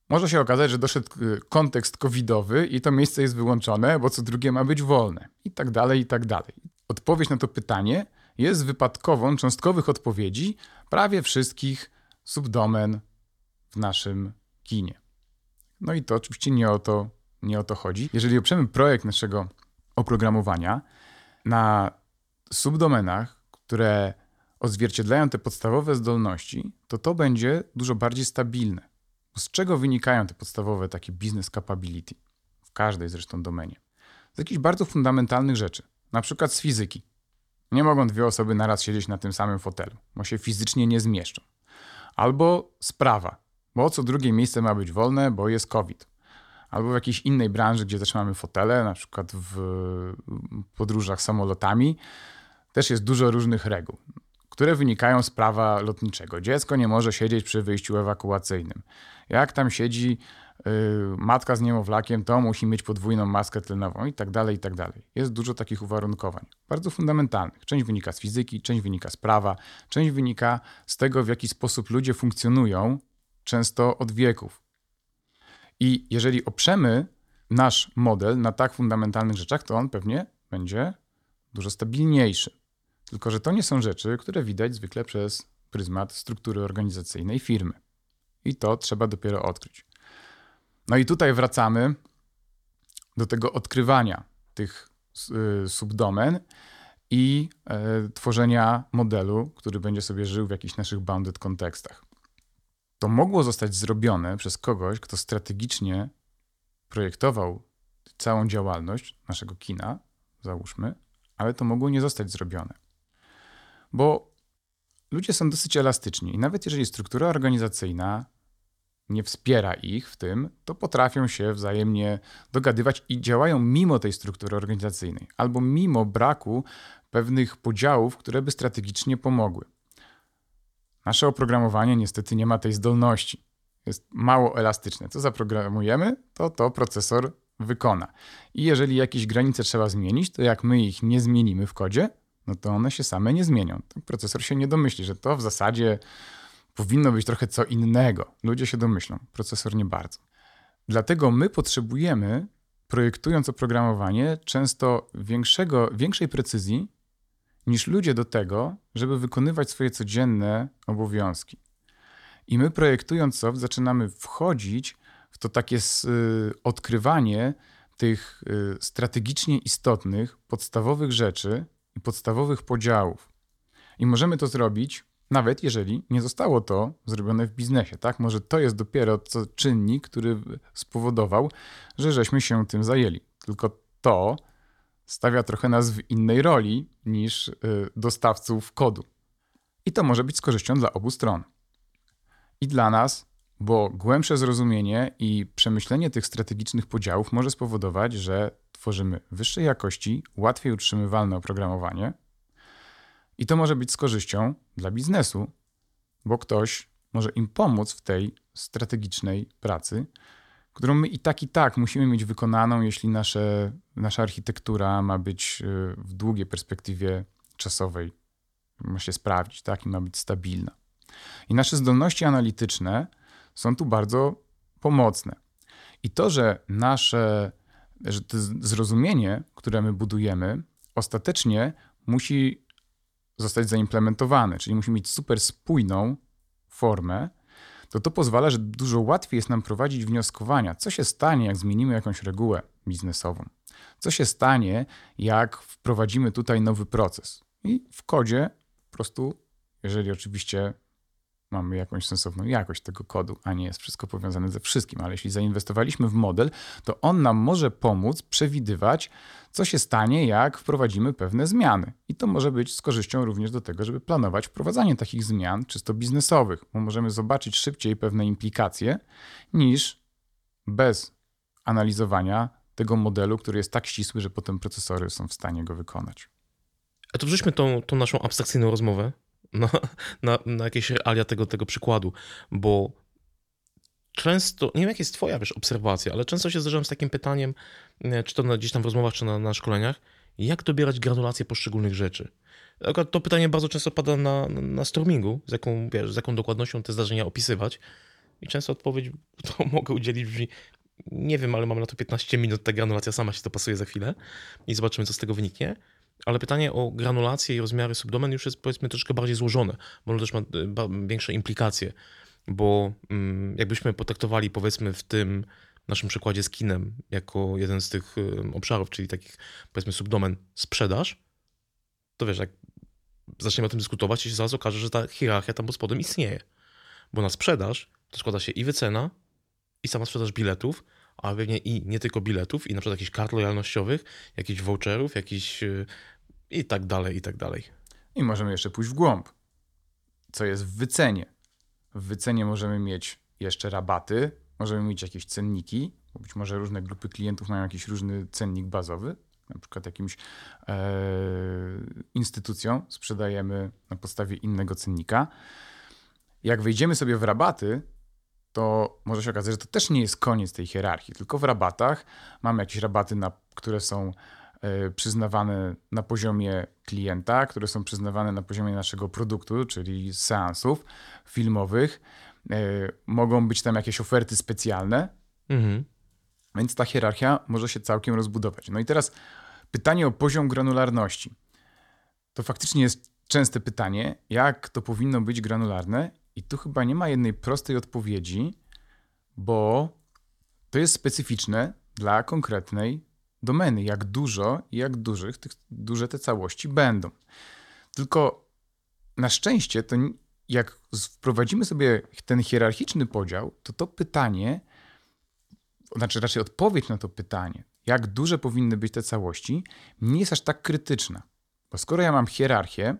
A: Może się okazać, że doszedł y, kontekst covidowy i to miejsce jest wyłączone, bo co drugie ma być wolne. I tak dalej, i tak dalej. Odpowiedź na to pytanie jest wypadkową cząstkowych odpowiedzi prawie wszystkich subdomen w naszym kinie. No i to oczywiście nie o to, nie o to chodzi. Jeżeli oprzemy projekt naszego oprogramowania na subdomenach, które odzwierciedlają te podstawowe zdolności, to to będzie dużo bardziej stabilne. Z czego wynikają te podstawowe takie business capability? W każdej zresztą domenie. Z jakichś bardzo fundamentalnych rzeczy, na przykład z fizyki. Nie mogą dwie osoby naraz siedzieć na tym samym fotelu, bo się fizycznie nie zmieszczą. Albo sprawa, bo co drugie miejsce ma być wolne, bo jest COVID. Albo w jakiejś innej branży, gdzie też mamy fotele, na przykład w podróżach samolotami, też jest dużo różnych reguł, które wynikają z prawa lotniczego. Dziecko nie może siedzieć przy wyjściu ewakuacyjnym. Jak tam siedzi yy, matka z niemowlakiem, to musi mieć podwójną maskę tlenową i tak dalej, i tak dalej. Jest dużo takich uwarunkowań, bardzo fundamentalnych. Część wynika z fizyki, część wynika z prawa, część wynika z tego, w jaki sposób ludzie funkcjonują, często od wieków. I jeżeli oprzemy nasz model na tak fundamentalnych rzeczach, to on pewnie będzie dużo stabilniejszy. Tylko, że to nie są rzeczy, które widać zwykle przez pryzmat struktury organizacyjnej firmy. I to trzeba dopiero odkryć. No i tutaj wracamy do tego odkrywania tych y, subdomen i e, tworzenia modelu, który będzie sobie żył w jakichś naszych bounded kontekstach. To mogło zostać zrobione przez kogoś, kto strategicznie projektował całą działalność naszego kina, załóżmy, ale to mogło nie zostać zrobione. Bo ludzie są dosyć elastyczni i nawet jeżeli struktura organizacyjna nie wspiera ich w tym, to potrafią się wzajemnie dogadywać i działają mimo tej struktury organizacyjnej albo mimo braku pewnych podziałów, które by strategicznie pomogły. Nasze oprogramowanie niestety nie ma tej zdolności. Jest mało elastyczne. Co zaprogramujemy, to to procesor wykona. I jeżeli jakieś granice trzeba zmienić, to jak my ich nie zmienimy w kodzie, no to one się same nie zmienią. Ten procesor się nie domyśli, że to w zasadzie powinno być trochę co innego. Ludzie się domyślą, procesor nie bardzo. Dlatego my potrzebujemy, projektując oprogramowanie, często większego, większej precyzji niż ludzie do tego, żeby wykonywać swoje codzienne obowiązki. I my projektując soft zaczynamy wchodzić w to takie y, odkrywanie tych y, strategicznie istotnych, podstawowych rzeczy i podstawowych podziałów. I możemy to zrobić nawet jeżeli nie zostało to zrobione w biznesie, tak? Może to jest dopiero co czynnik, który spowodował, że żeśmy się tym zajęli. Tylko to stawia trochę nas w innej roli niż y, dostawców kodu. I to może być z korzyścią dla obu stron. I dla nas, bo głębsze zrozumienie i przemyślenie tych strategicznych podziałów może spowodować, że tworzymy wyższej jakości, łatwiej utrzymywalne oprogramowanie. I to może być z korzyścią dla biznesu, bo ktoś może im pomóc w tej strategicznej pracy, którą my i tak, i tak musimy mieć wykonaną, jeśli nasze, nasza architektura ma być y, w długiej perspektywie czasowej, ma się sprawdzić, tak, i ma być stabilna. I nasze zdolności analityczne są tu bardzo pomocne. I to, że nasze że to zrozumienie, które my budujemy, ostatecznie musi zostać zaimplementowane, czyli musi mieć super spójną formę, to to pozwala, że dużo łatwiej jest nam prowadzić wnioskowania, co się stanie, jak zmienimy jakąś regułę biznesową, co się stanie, jak wprowadzimy tutaj nowy proces. I w kodzie po prostu, jeżeli oczywiście mamy jakąś sensowną jakość tego kodu, a nie jest wszystko powiązane ze wszystkim. Ale jeśli zainwestowaliśmy w model, to on nam może pomóc przewidywać, co się stanie, jak wprowadzimy pewne zmiany. I to może być z korzyścią również do tego, żeby planować wprowadzanie takich zmian czysto biznesowych, bo możemy zobaczyć szybciej pewne implikacje niż bez analizowania tego modelu, który jest tak ścisły, że potem procesory są w stanie go wykonać.
B: A to wrzućmy tą, tą naszą abstrakcyjną rozmowę na, na, na jakieś realia tego, tego przykładu, bo często, nie wiem jak jest twoja wiesz, obserwacja, ale często się zderzam z takim pytaniem, e, czy to na, gdzieś tam w rozmowach, czy na, na szkoleniach, jak dobierać granulację poszczególnych rzeczy. To pytanie bardzo często pada na, na stormingu, z jaką, wiesz, z jaką dokładnością te zdarzenia opisywać. I często odpowiedź, to mogę udzielić brzmi, nie wiem, ale mam na to 15 minut, ta granulacja sama się to pasuje za chwilę i zobaczymy, co z tego wyniknie. Ale pytanie o granulację i rozmiary subdomen już jest powiedzmy troszkę bardziej złożone, bo ono też ma y, większe implikacje, bo mm, jakbyśmy potraktowali powiedzmy w tym naszym przykładzie z kinem jako jeden z tych y, obszarów, czyli takich powiedzmy subdomen sprzedaż, to wiesz, jak zaczniemy o tym dyskutować, to się zaraz okaże, że ta hierarchia tam pod spodem istnieje. Bo na sprzedaż to składa się i wycena, i sama sprzedaż biletów, a pewnie i nie tylko biletów, i na przykład jakichś kart lojalnościowych, jakichś voucherów, jakichś y, i tak dalej, i tak dalej.
A: I możemy jeszcze pójść w głąb. Co jest w wycenie? W wycenie możemy mieć jeszcze rabaty, możemy mieć jakieś cenniki, bo być może różne grupy klientów mają jakiś różny cennik bazowy, na przykład jakimś e, sprzedajemy na podstawie innego cennika. Jak wejdziemy sobie w rabaty, to może się okazać, że to też nie jest koniec tej hierarchii, tylko w rabatach mamy jakieś rabaty, na, które są przyznawane na poziomie klienta, które są przyznawane na poziomie naszego produktu, czyli seansów filmowych. E, mogą być tam jakieś oferty specjalne, mhm. więc ta hierarchia może się całkiem rozbudować. No i teraz pytanie o poziom granularności. To faktycznie jest częste pytanie, jak to powinno być granularne i tu chyba nie ma jednej prostej odpowiedzi, bo to jest specyficzne dla konkretnej domeny, jak dużo i jak dużych tych, duże te całości będą. Tylko na szczęście, to jak wprowadzimy sobie ten hierarchiczny podział, to to pytanie, znaczy raczej odpowiedź na to pytanie, jak duże powinny być te całości, nie jest aż tak krytyczna. Bo skoro ja mam hierarchię,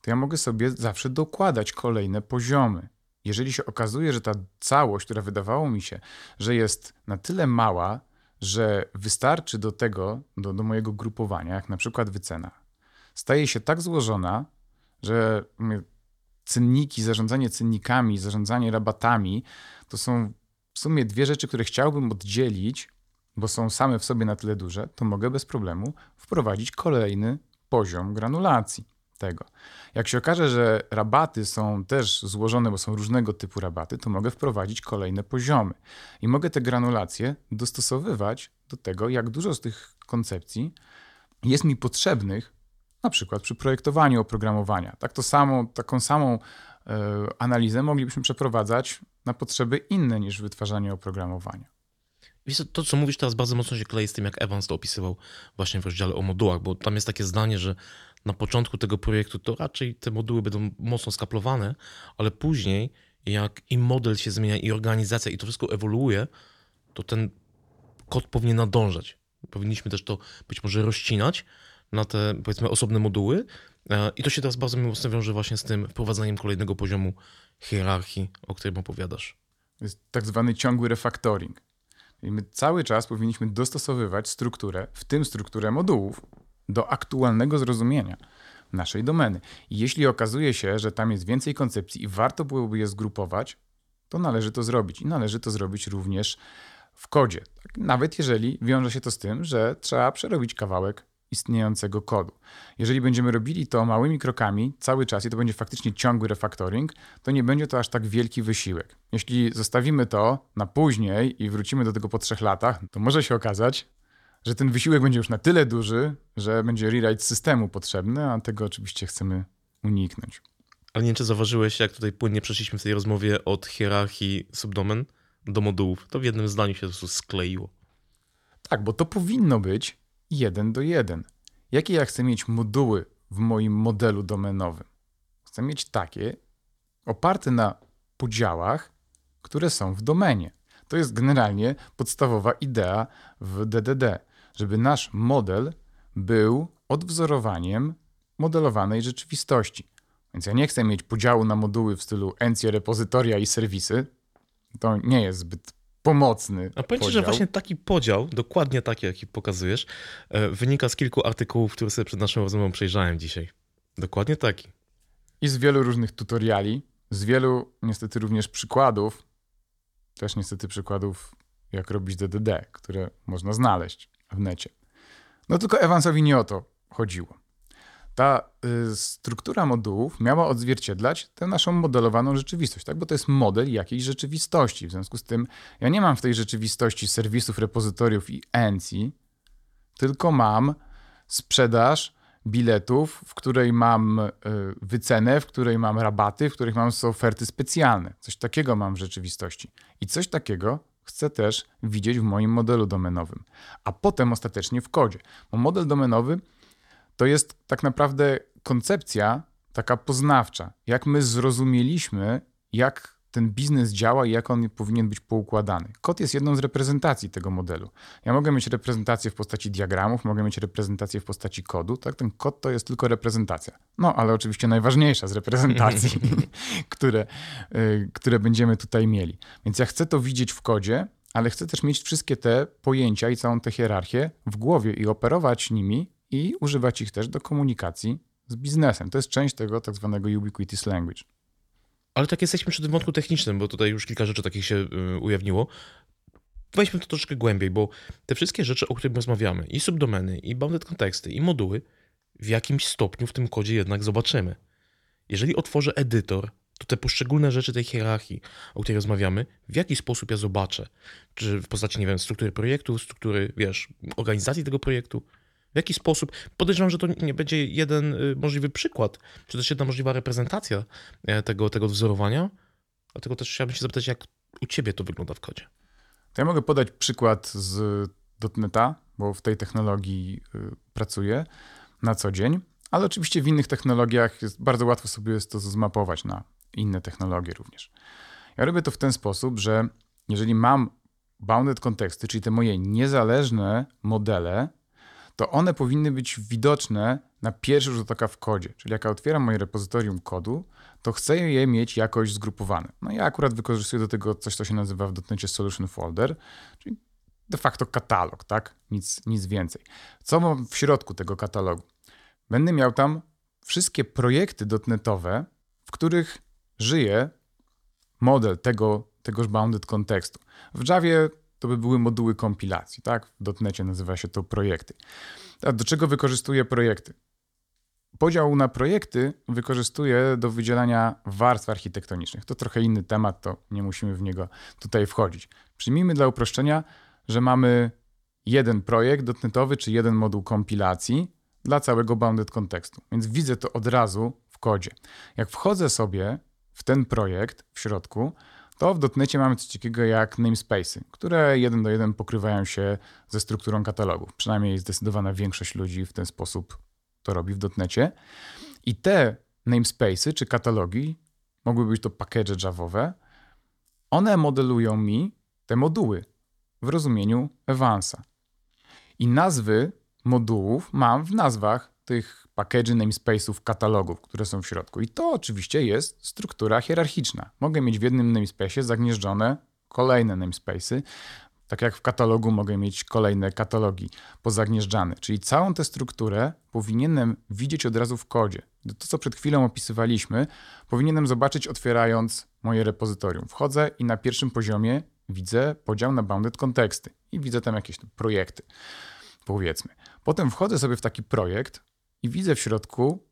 A: to ja mogę sobie zawsze dokładać kolejne poziomy. Jeżeli się okazuje, że ta całość, która wydawało mi się, że jest na tyle mała, że wystarczy do tego, do, do mojego grupowania, jak na przykład wycena, staje się tak złożona, że cenniki, zarządzanie cennikami, zarządzanie rabatami to są w sumie dwie rzeczy, które chciałbym oddzielić, bo są same w sobie na tyle duże, to mogę bez problemu wprowadzić kolejny poziom granulacji tego. Jak się okaże, że rabaty są też złożone, bo są różnego typu rabaty, to mogę wprowadzić kolejne poziomy. I mogę te granulacje dostosowywać do tego, jak dużo z tych koncepcji jest mi potrzebnych, na przykład przy projektowaniu oprogramowania. Tak to samo, taką samą y, analizę moglibyśmy przeprowadzać na potrzeby inne niż wytwarzanie oprogramowania.
B: Wiesz, to, co mówisz teraz bardzo mocno się klei z tym, jak Evans to opisywał właśnie w rozdziale o modułach, bo tam jest takie zdanie, że na początku tego projektu to raczej te moduły będą mocno skaplowane, ale później, jak i model się zmienia, i organizacja, i to wszystko ewoluuje, to ten kod powinien nadążać. Powinniśmy też to być może rozcinać na te, powiedzmy, osobne moduły. E, I to się teraz bardzo mocno wiąże właśnie z tym wprowadzaniem kolejnego poziomu hierarchii, o którym opowiadasz.
A: Jest tak zwany ciągły refactoring. I my cały czas powinniśmy dostosowywać strukturę, w tym strukturę modułów, do aktualnego zrozumienia naszej domeny. I jeśli okazuje się, że tam jest więcej koncepcji i warto byłoby je zgrupować, to należy to zrobić. I należy to zrobić również w kodzie. Tak? Nawet jeżeli wiąże się to z tym, że trzeba przerobić kawałek istniejącego kodu. Jeżeli będziemy robili to małymi krokami cały czas i to będzie faktycznie ciągły refactoring, to nie będzie to aż tak wielki wysiłek. Jeśli zostawimy to na później i wrócimy do tego po trzech latach, to może się okazać, że ten wysiłek będzie już na tyle duży, że będzie rewrite systemu potrzebny, a tego oczywiście chcemy uniknąć.
B: Ale nie wiem, czy zauważyłeś, jak tutaj płynnie przeszliśmy w tej rozmowie od hierarchii subdomen do modułów. To w jednym zdaniu się po prostu skleiło.
A: Tak, bo to powinno być jeden do jeden. Jakie ja chcę mieć moduły w moim modelu domenowym? Chcę mieć takie, oparty na podziałach, które są w domenie. To jest generalnie podstawowa idea w DDD, żeby nasz model był odwzorowaniem modelowanej rzeczywistości. Więc ja nie chcę mieć podziału na moduły w stylu encie, repozytoria i serwisy. To nie jest zbyt pomocny.
B: A powiem ci, że właśnie taki podział, dokładnie taki, jaki pokazujesz, e, wynika z kilku artykułów, które sobie przed naszą rozmową przejrzałem dzisiaj. Dokładnie taki.
A: I z wielu różnych tutoriali, z wielu niestety również przykładów, też niestety przykładów, jak robić DDD, które można znaleźć w necie. No tylko Evansowi nie o to chodziło. Ta y, struktura modułów miała odzwierciedlać tę naszą modelowaną rzeczywistość, tak? bo to jest model jakiejś rzeczywistości. W związku z tym ja nie mam w tej rzeczywistości serwisów, repozytoriów i ENCI, tylko mam sprzedaż biletów, w której mam y, wycenę, w której mam rabaty, w których mam oferty specjalne. Coś takiego mam w rzeczywistości. I coś takiego chcę też widzieć w moim modelu domenowym, a potem ostatecznie w kodzie. Bo model domenowy to jest tak naprawdę koncepcja taka poznawcza. Jak my zrozumieliśmy, jak ten biznes działa i jak on powinien być poukładany. Kod jest jedną z reprezentacji tego modelu. Ja mogę mieć reprezentację w postaci diagramów, mogę mieć reprezentację w postaci kodu. Tak? Ten kod to jest tylko reprezentacja. No, ale oczywiście najważniejsza z reprezentacji, które, y, które będziemy tutaj mieli. Więc ja chcę to widzieć w kodzie, ale chcę też mieć wszystkie te pojęcia i całą tę hierarchię w głowie i operować nimi i używać ich też do komunikacji z biznesem. To jest część tego tak zwanego ubiquitous language.
B: Ale tak jesteśmy przy tym wątku technicznym, bo tutaj już kilka rzeczy takich się y, ujawniło. Weźmy to troszkę głębiej, bo te wszystkie rzeczy, o których rozmawiamy, i subdomeny, i bounded konteksty, i moduły, w jakimś stopniu w tym kodzie jednak zobaczymy. Jeżeli otworzę edytor, to te poszczególne rzeczy tej hierarchii, o której rozmawiamy, w jaki sposób ja zobaczę? Czy w postaci, nie wiem, struktury projektu, struktury, wiesz, organizacji tego projektu, w jaki sposób? Podejrzewam, że to nie będzie jeden y, możliwy przykład, czy też jedna możliwa reprezentacja e, tego, tego wzorowania. Dlatego też chciałbym się zapytać, jak u ciebie to wygląda w kodzie.
A: Ja mogę podać przykład z .NETa, bo w tej technologii y, pracuję na co dzień, ale oczywiście w innych technologiach jest bardzo łatwo sobie jest to zmapować na inne technologie również. Ja robię to w ten sposób, że jeżeli mam bounded konteksty, czyli te moje niezależne modele, to one powinny być widoczne na pierwszy rzut oka w kodzie. Czyli jak ja otwieram moje repozytorium kodu, to chcę je mieć jakoś zgrupowane. No ja akurat wykorzystuję do tego coś, co się nazywa w dotnecie Solution Folder, czyli de facto katalog, tak? Nic, nic więcej. Co mam w środku tego katalogu? Będę miał tam wszystkie projekty dotnetowe, w których żyje model tego, tegoż bounded kontekstu. W Javie to by były moduły kompilacji, tak? W dotnecie nazywa się to projekty. A do czego wykorzystuję projekty? Podział na projekty wykorzystuję do wydzielania warstw architektonicznych. To trochę inny temat, to nie musimy w niego tutaj wchodzić. Przyjmijmy dla uproszczenia, że mamy jeden projekt dotnetowy, czy jeden moduł kompilacji dla całego bounded kontekstu. Więc widzę to od razu w kodzie. Jak wchodzę sobie w ten projekt w środku, to w dotnecie mamy coś takiego jak namespace'y, które jeden do jeden pokrywają się ze strukturą katalogów. Przynajmniej zdecydowana większość ludzi w ten sposób to robi w dotnecie. I te namespace'y czy katalogi, mogłyby być to package javowe, one modelują mi te moduły w rozumieniu Evansa. I nazwy modułów mam w nazwach tych package namespace'ów, katalogów, które są w środku. I to oczywiście jest struktura hierarchiczna. Mogę mieć w jednym namespace'ie zagnieżdżone kolejne namespace'y, tak jak w katalogu mogę mieć kolejne katalogi pozagnieżdżane. Czyli całą tę strukturę powinienem widzieć od razu w kodzie. To, co przed chwilą opisywaliśmy, powinienem zobaczyć otwierając moje repozytorium. Wchodzę i na pierwszym poziomie widzę podział na bounded konteksty i widzę tam jakieś projekty, powiedzmy. Potem wchodzę sobie w taki projekt, i widzę w środku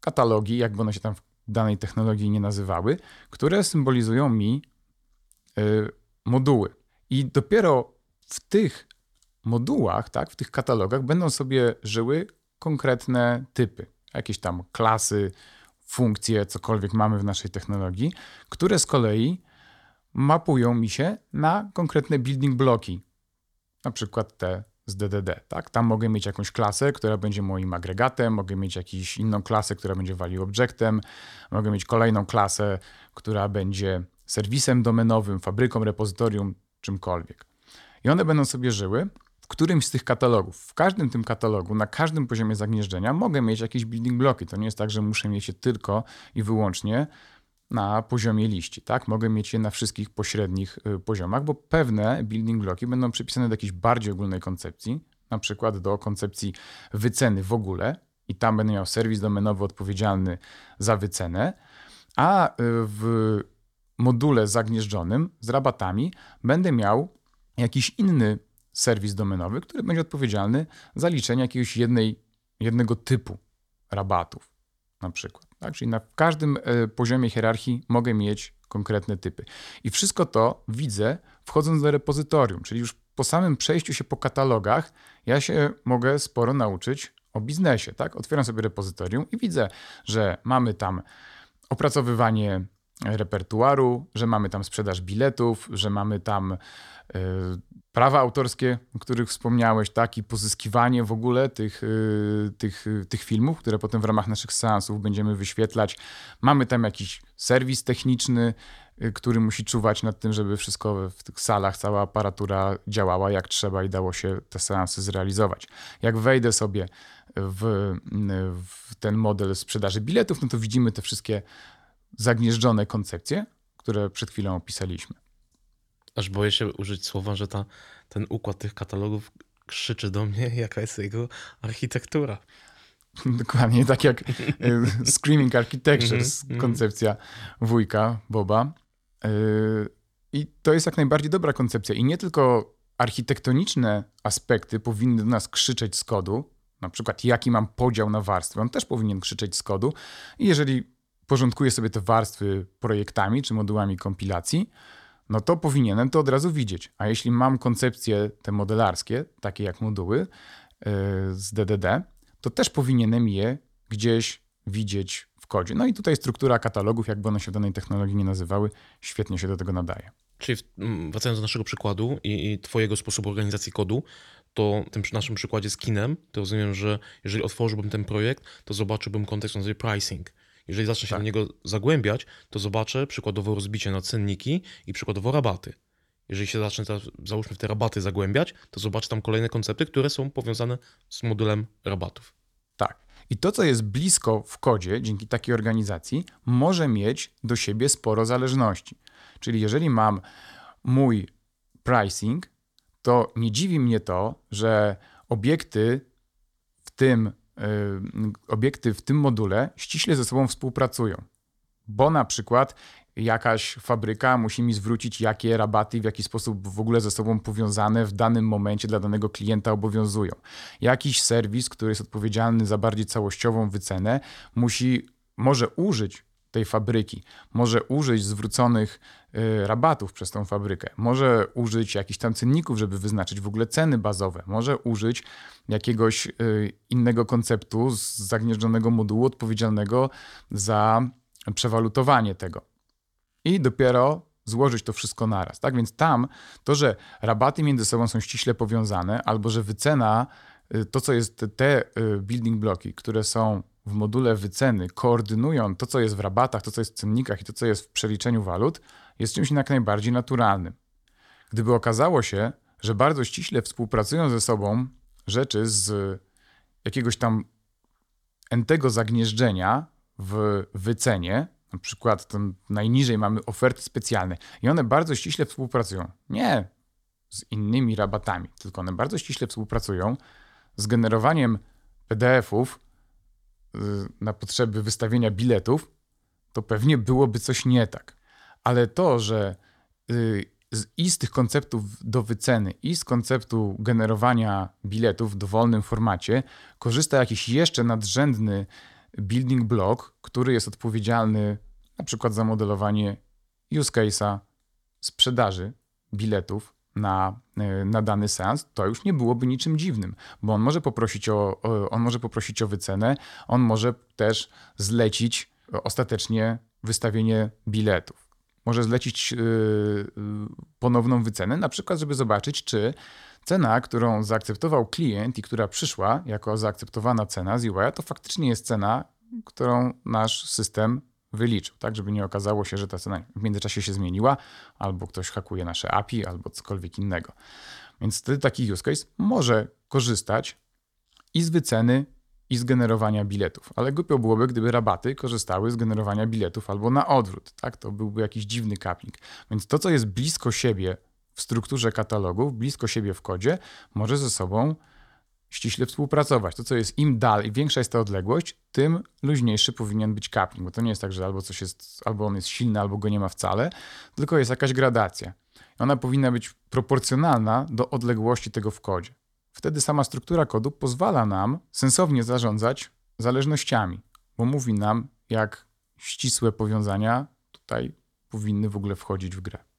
A: katalogi, jakby one się tam w danej technologii nie nazywały, które symbolizują mi y, moduły. I dopiero w tych modułach, tak, w tych katalogach będą sobie żyły konkretne typy, jakieś tam klasy, funkcje, cokolwiek mamy w naszej technologii, które z kolei mapują mi się na konkretne building bloki, na przykład te z DDD. Tak? Tam mogę mieć jakąś klasę, która będzie moim agregatem, mogę mieć jakąś inną klasę, która będzie value objectem, mogę mieć kolejną klasę, która będzie serwisem domenowym, fabryką, repozytorium, czymkolwiek. I one będą sobie żyły w którymś z tych katalogów. W każdym tym katalogu, na każdym poziomie zagnieżdżenia mogę mieć jakieś building bloki. To nie jest tak, że muszę mieć je tylko i wyłącznie na poziomie liści. Tak? Mogę mieć je na wszystkich pośrednich y, poziomach, bo pewne building bloki będą przypisane do jakiejś bardziej ogólnej koncepcji, na przykład do koncepcji wyceny w ogóle i tam będę miał serwis domenowy odpowiedzialny za wycenę, a y, w module zagnieżdżonym z rabatami będę miał jakiś inny serwis domenowy, który będzie odpowiedzialny za liczenie jakiegoś jednej, jednego typu rabatów na przykład. Tak? Czyli na każdym e, poziomie hierarchii mogę mieć konkretne typy. I wszystko to widzę wchodząc do repozytorium, czyli już po samym przejściu się po katalogach, ja się mogę sporo nauczyć o biznesie. Tak? Otwieram sobie repozytorium i widzę, że mamy tam opracowywanie repertuaru, że mamy tam sprzedaż biletów, że mamy tam y, prawa autorskie, o których wspomniałeś, tak, i pozyskiwanie w ogóle tych, y, tych, tych filmów, które potem w ramach naszych seansów będziemy wyświetlać. Mamy tam jakiś serwis techniczny, który musi czuwać nad tym, żeby wszystko w tych salach, cała aparatura działała jak trzeba i dało się te seansy zrealizować. Jak wejdę sobie w, w ten model sprzedaży biletów, no to widzimy te wszystkie zagnieżdżone koncepcje, które przed chwilą opisaliśmy.
B: Aż boję się użyć słowa, że ta, ten układ tych katalogów krzyczy do mnie, jaka jest jego architektura.
A: Dokładnie, tak jak e, Screaming Architectures, mm -hmm. koncepcja wujka Boba. E, I to jest jak najbardziej dobra koncepcja. I nie tylko architektoniczne aspekty powinny do nas krzyczeć z kodu, na przykład jaki mam podział na warstwy, on też powinien krzyczeć z kodu. I jeżeli porządkuję sobie te warstwy projektami czy modułami kompilacji, no to powinienem to od razu widzieć. A jeśli mam koncepcje te modelarskie, takie jak moduły yy, z DDD, to też powinienem je gdzieś widzieć w kodzie. No i tutaj struktura katalogów, jakby one się w danej technologii nie nazywały, świetnie się do tego nadaje.
B: Czyli wracając do naszego przykładu i, i Twojego sposobu organizacji kodu, to w tym naszym przykładzie z kinem, to rozumiem, że jeżeli otworzyłbym ten projekt, to zobaczyłbym kontekst nazywa pricing. Jeżeli zacznę się tak. do niego zagłębiać, to zobaczę przykładowo rozbicie na cenniki i przykładowo rabaty. Jeżeli się zacznę, załóżmy, w te rabaty zagłębiać, to zobaczę tam kolejne koncepty, które są powiązane z modulem rabatów.
A: Tak. I to, co jest blisko w kodzie, dzięki takiej organizacji, może mieć do siebie sporo zależności. Czyli jeżeli mam mój pricing, to nie dziwi mnie to, że obiekty w tym obiekty w tym module ściśle ze sobą współpracują. Bo na przykład jakaś fabryka musi mi zwrócić, jakie rabaty w jaki sposób w ogóle ze sobą powiązane w danym momencie dla danego klienta obowiązują. Jakiś serwis, który jest odpowiedzialny za bardziej całościową wycenę, musi, może użyć tej fabryki, może użyć zwróconych y, rabatów przez tą fabrykę, może użyć jakichś tam cenników, żeby wyznaczyć w ogóle ceny bazowe, może użyć jakiegoś y, innego konceptu z zagnieżdżonego modułu odpowiedzialnego za przewalutowanie tego. I dopiero złożyć to wszystko naraz. Tak więc tam to, że rabaty między sobą są ściśle powiązane, albo że wycena, y, to co jest te building bloki, które są w module wyceny koordynują to, co jest w rabatach, to, co jest w cennikach i to, co jest w przeliczeniu walut, jest czymś jak najbardziej naturalnym. Gdyby okazało się, że bardzo ściśle współpracują ze sobą rzeczy z jakiegoś tam entego zagnieżdżenia w wycenie, na przykład tam najniżej mamy oferty specjalne i one bardzo ściśle współpracują. Nie z innymi rabatami, tylko one bardzo ściśle współpracują z generowaniem PDF-ów na potrzeby wystawienia biletów, to pewnie byłoby coś nie tak. Ale to, że y, i z tych konceptów do wyceny, i z konceptu generowania biletów w dowolnym formacie korzysta jakiś jeszcze nadrzędny building block, który jest odpowiedzialny na przykład za modelowanie use case'a sprzedaży biletów na, e, na dany seans, to już nie byłoby niczym dziwnym, bo on może poprosić o, on może poprosić o wycenę, on może też zlecić ostatecznie wystawienie biletów. może zlecić yy, ponowną wycenę, na przykład, żeby zobaczyć, czy cena, którą zaakceptował klient i która przyszła jako zaakceptowana cena z UI, to faktycznie jest cena, którą nasz system wyliczył, tak, żeby nie okazało się, że ta cena w międzyczasie się zmieniła, albo ktoś hakuje nasze API, albo cokolwiek innego. Więc wtedy taki use case może korzystać i z wyceny, i z generowania biletów. Ale głupio byłoby, gdyby rabaty korzystały z generowania biletów albo na odwrót. Tak? To byłby jakiś dziwny kapling. Więc to, co jest blisko siebie w strukturze katalogów, blisko siebie w kodzie, może ze sobą ściśle współpracować. To, co jest im dalej, większa jest ta odległość, tym luźniejszy powinien być kapling, bo to nie jest tak, że albo coś jest, albo on jest silny, albo go nie ma wcale, tylko jest jakaś gradacja. Ona powinna być proporcjonalna do odległości tego w kodzie. Wtedy sama struktura kodu pozwala nam sensownie zarządzać zależnościami, bo mówi nam, jak ścisłe powiązania tutaj powinny w ogóle wchodzić w grę.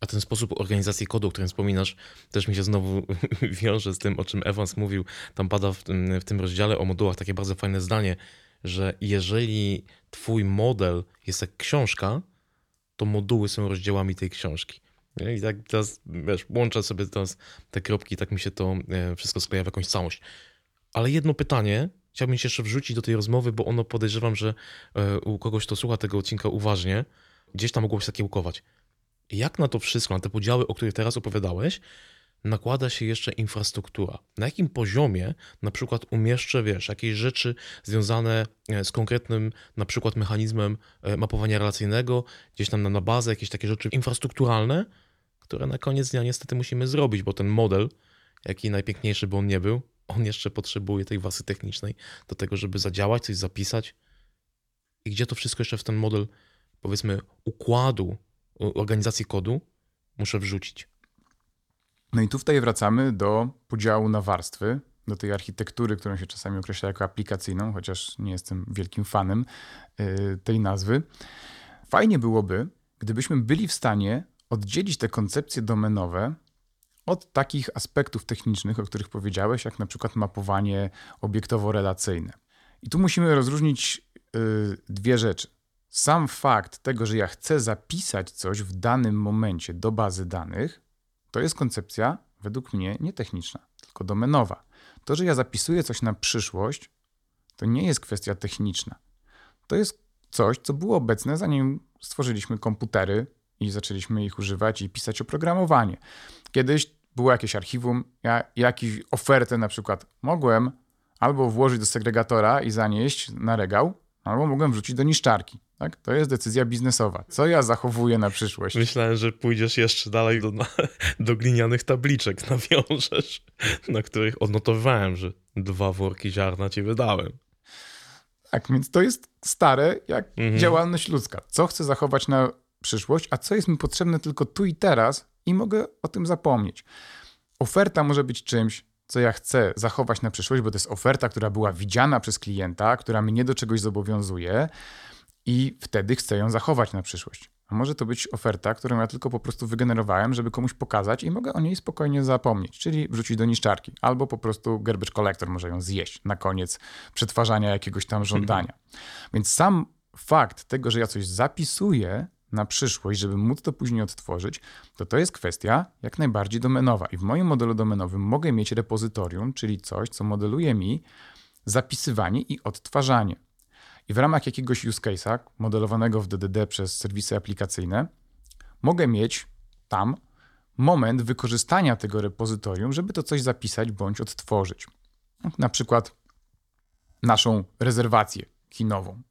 B: A ten sposób organizacji kodu, o którym wspominasz, też mi się znowu wiąże z tym, o czym Evans mówił. Tam pada w tym, w tym rozdziale o modułach takie bardzo fajne zdanie, że jeżeli twój model jest jak książka, to moduły są rozdziałami tej książki. I tak teraz, wiesz, łączę sobie teraz te kropki, tak mi się to e, wszystko skleja w jakąś całość. Ale jedno pytanie chciałbym się jeszcze wrzucić do tej rozmowy, bo ono podejrzewam, że e, u kogoś, kto słucha tego odcinka uważnie, gdzieś tam mogło się zakiełkować. Jak na to wszystko, na te podziały, o których teraz opowiadałeś, nakłada się jeszcze infrastruktura. Na jakim poziomie na przykład umieszczę, wiesz, jakieś rzeczy związane e, z konkretnym na przykład mechanizmem mapowania relacyjnego, gdzieś tam na bazę, jakieś takie rzeczy infrastrukturalne, które na koniec dnia niestety musimy zrobić, bo ten model, jaki najpiękniejszy by on nie był, on jeszcze potrzebuje tej wasy technicznej do tego, żeby zadziałać, coś zapisać. I gdzie to wszystko jeszcze w ten model, powiedzmy, układu organizacji kodu muszę wrzucić.
A: No i tu tutaj wracamy do podziału na warstwy, do tej architektury, którą się czasami określa jako aplikacyjną, chociaż nie jestem wielkim fanem yy, tej nazwy. Fajnie byłoby, gdybyśmy byli w stanie oddzielić te koncepcje domenowe od takich aspektów technicznych, o których powiedziałeś, jak na przykład mapowanie obiektowo-relacyjne. I tu musimy rozróżnić yy, dwie rzeczy. Sam fakt tego, że ja chcę zapisać coś w danym momencie do bazy danych, to jest koncepcja według mnie nie techniczna, tylko domenowa. To, że ja zapisuję coś na przyszłość, to nie jest kwestia techniczna. To jest coś, co było obecne, zanim stworzyliśmy komputery, i zaczęliśmy ich używać i pisać oprogramowanie. Kiedyś było jakieś archiwum, ja jakąś ofertę na przykład mogłem albo włożyć do segregatora i zanieść na regał, albo mogłem wrzucić do niszczarki. Tak? To jest decyzja biznesowa. Co ja zachowuję na przyszłość?
B: Myślałem, że pójdziesz jeszcze dalej do, do glinianych tabliczek, nawiążesz, na których odnotowałem, że dwa worki ziarna ci wydałem.
A: Tak, więc to jest stare jak mhm. działalność ludzka. Co chcę zachować na przyszłość, a co jest mi potrzebne tylko tu i teraz i mogę o tym zapomnieć. Oferta może być czymś, co ja chcę zachować na przyszłość, bo to jest oferta, która była widziana przez klienta, która mnie do czegoś zobowiązuje i wtedy chcę ją zachować na przyszłość. A może to być oferta, którą ja tylko po prostu wygenerowałem, żeby komuś pokazać i mogę o niej spokojnie zapomnieć, czyli wrzucić do niszczarki, albo po prostu garbage collector może ją zjeść na koniec przetwarzania jakiegoś tam żądania. Więc sam fakt tego, że ja coś zapisuję, na przyszłość, żeby móc to później odtworzyć, to to jest kwestia jak najbardziej domenowa. I w moim modelu domenowym mogę mieć repozytorium, czyli coś, co modeluje mi zapisywanie i odtwarzanie. I w ramach jakiegoś use case'a modelowanego w DDD przez serwisy aplikacyjne mogę mieć tam moment wykorzystania tego repozytorium, żeby to coś zapisać bądź odtworzyć. Na przykład naszą rezerwację kinową.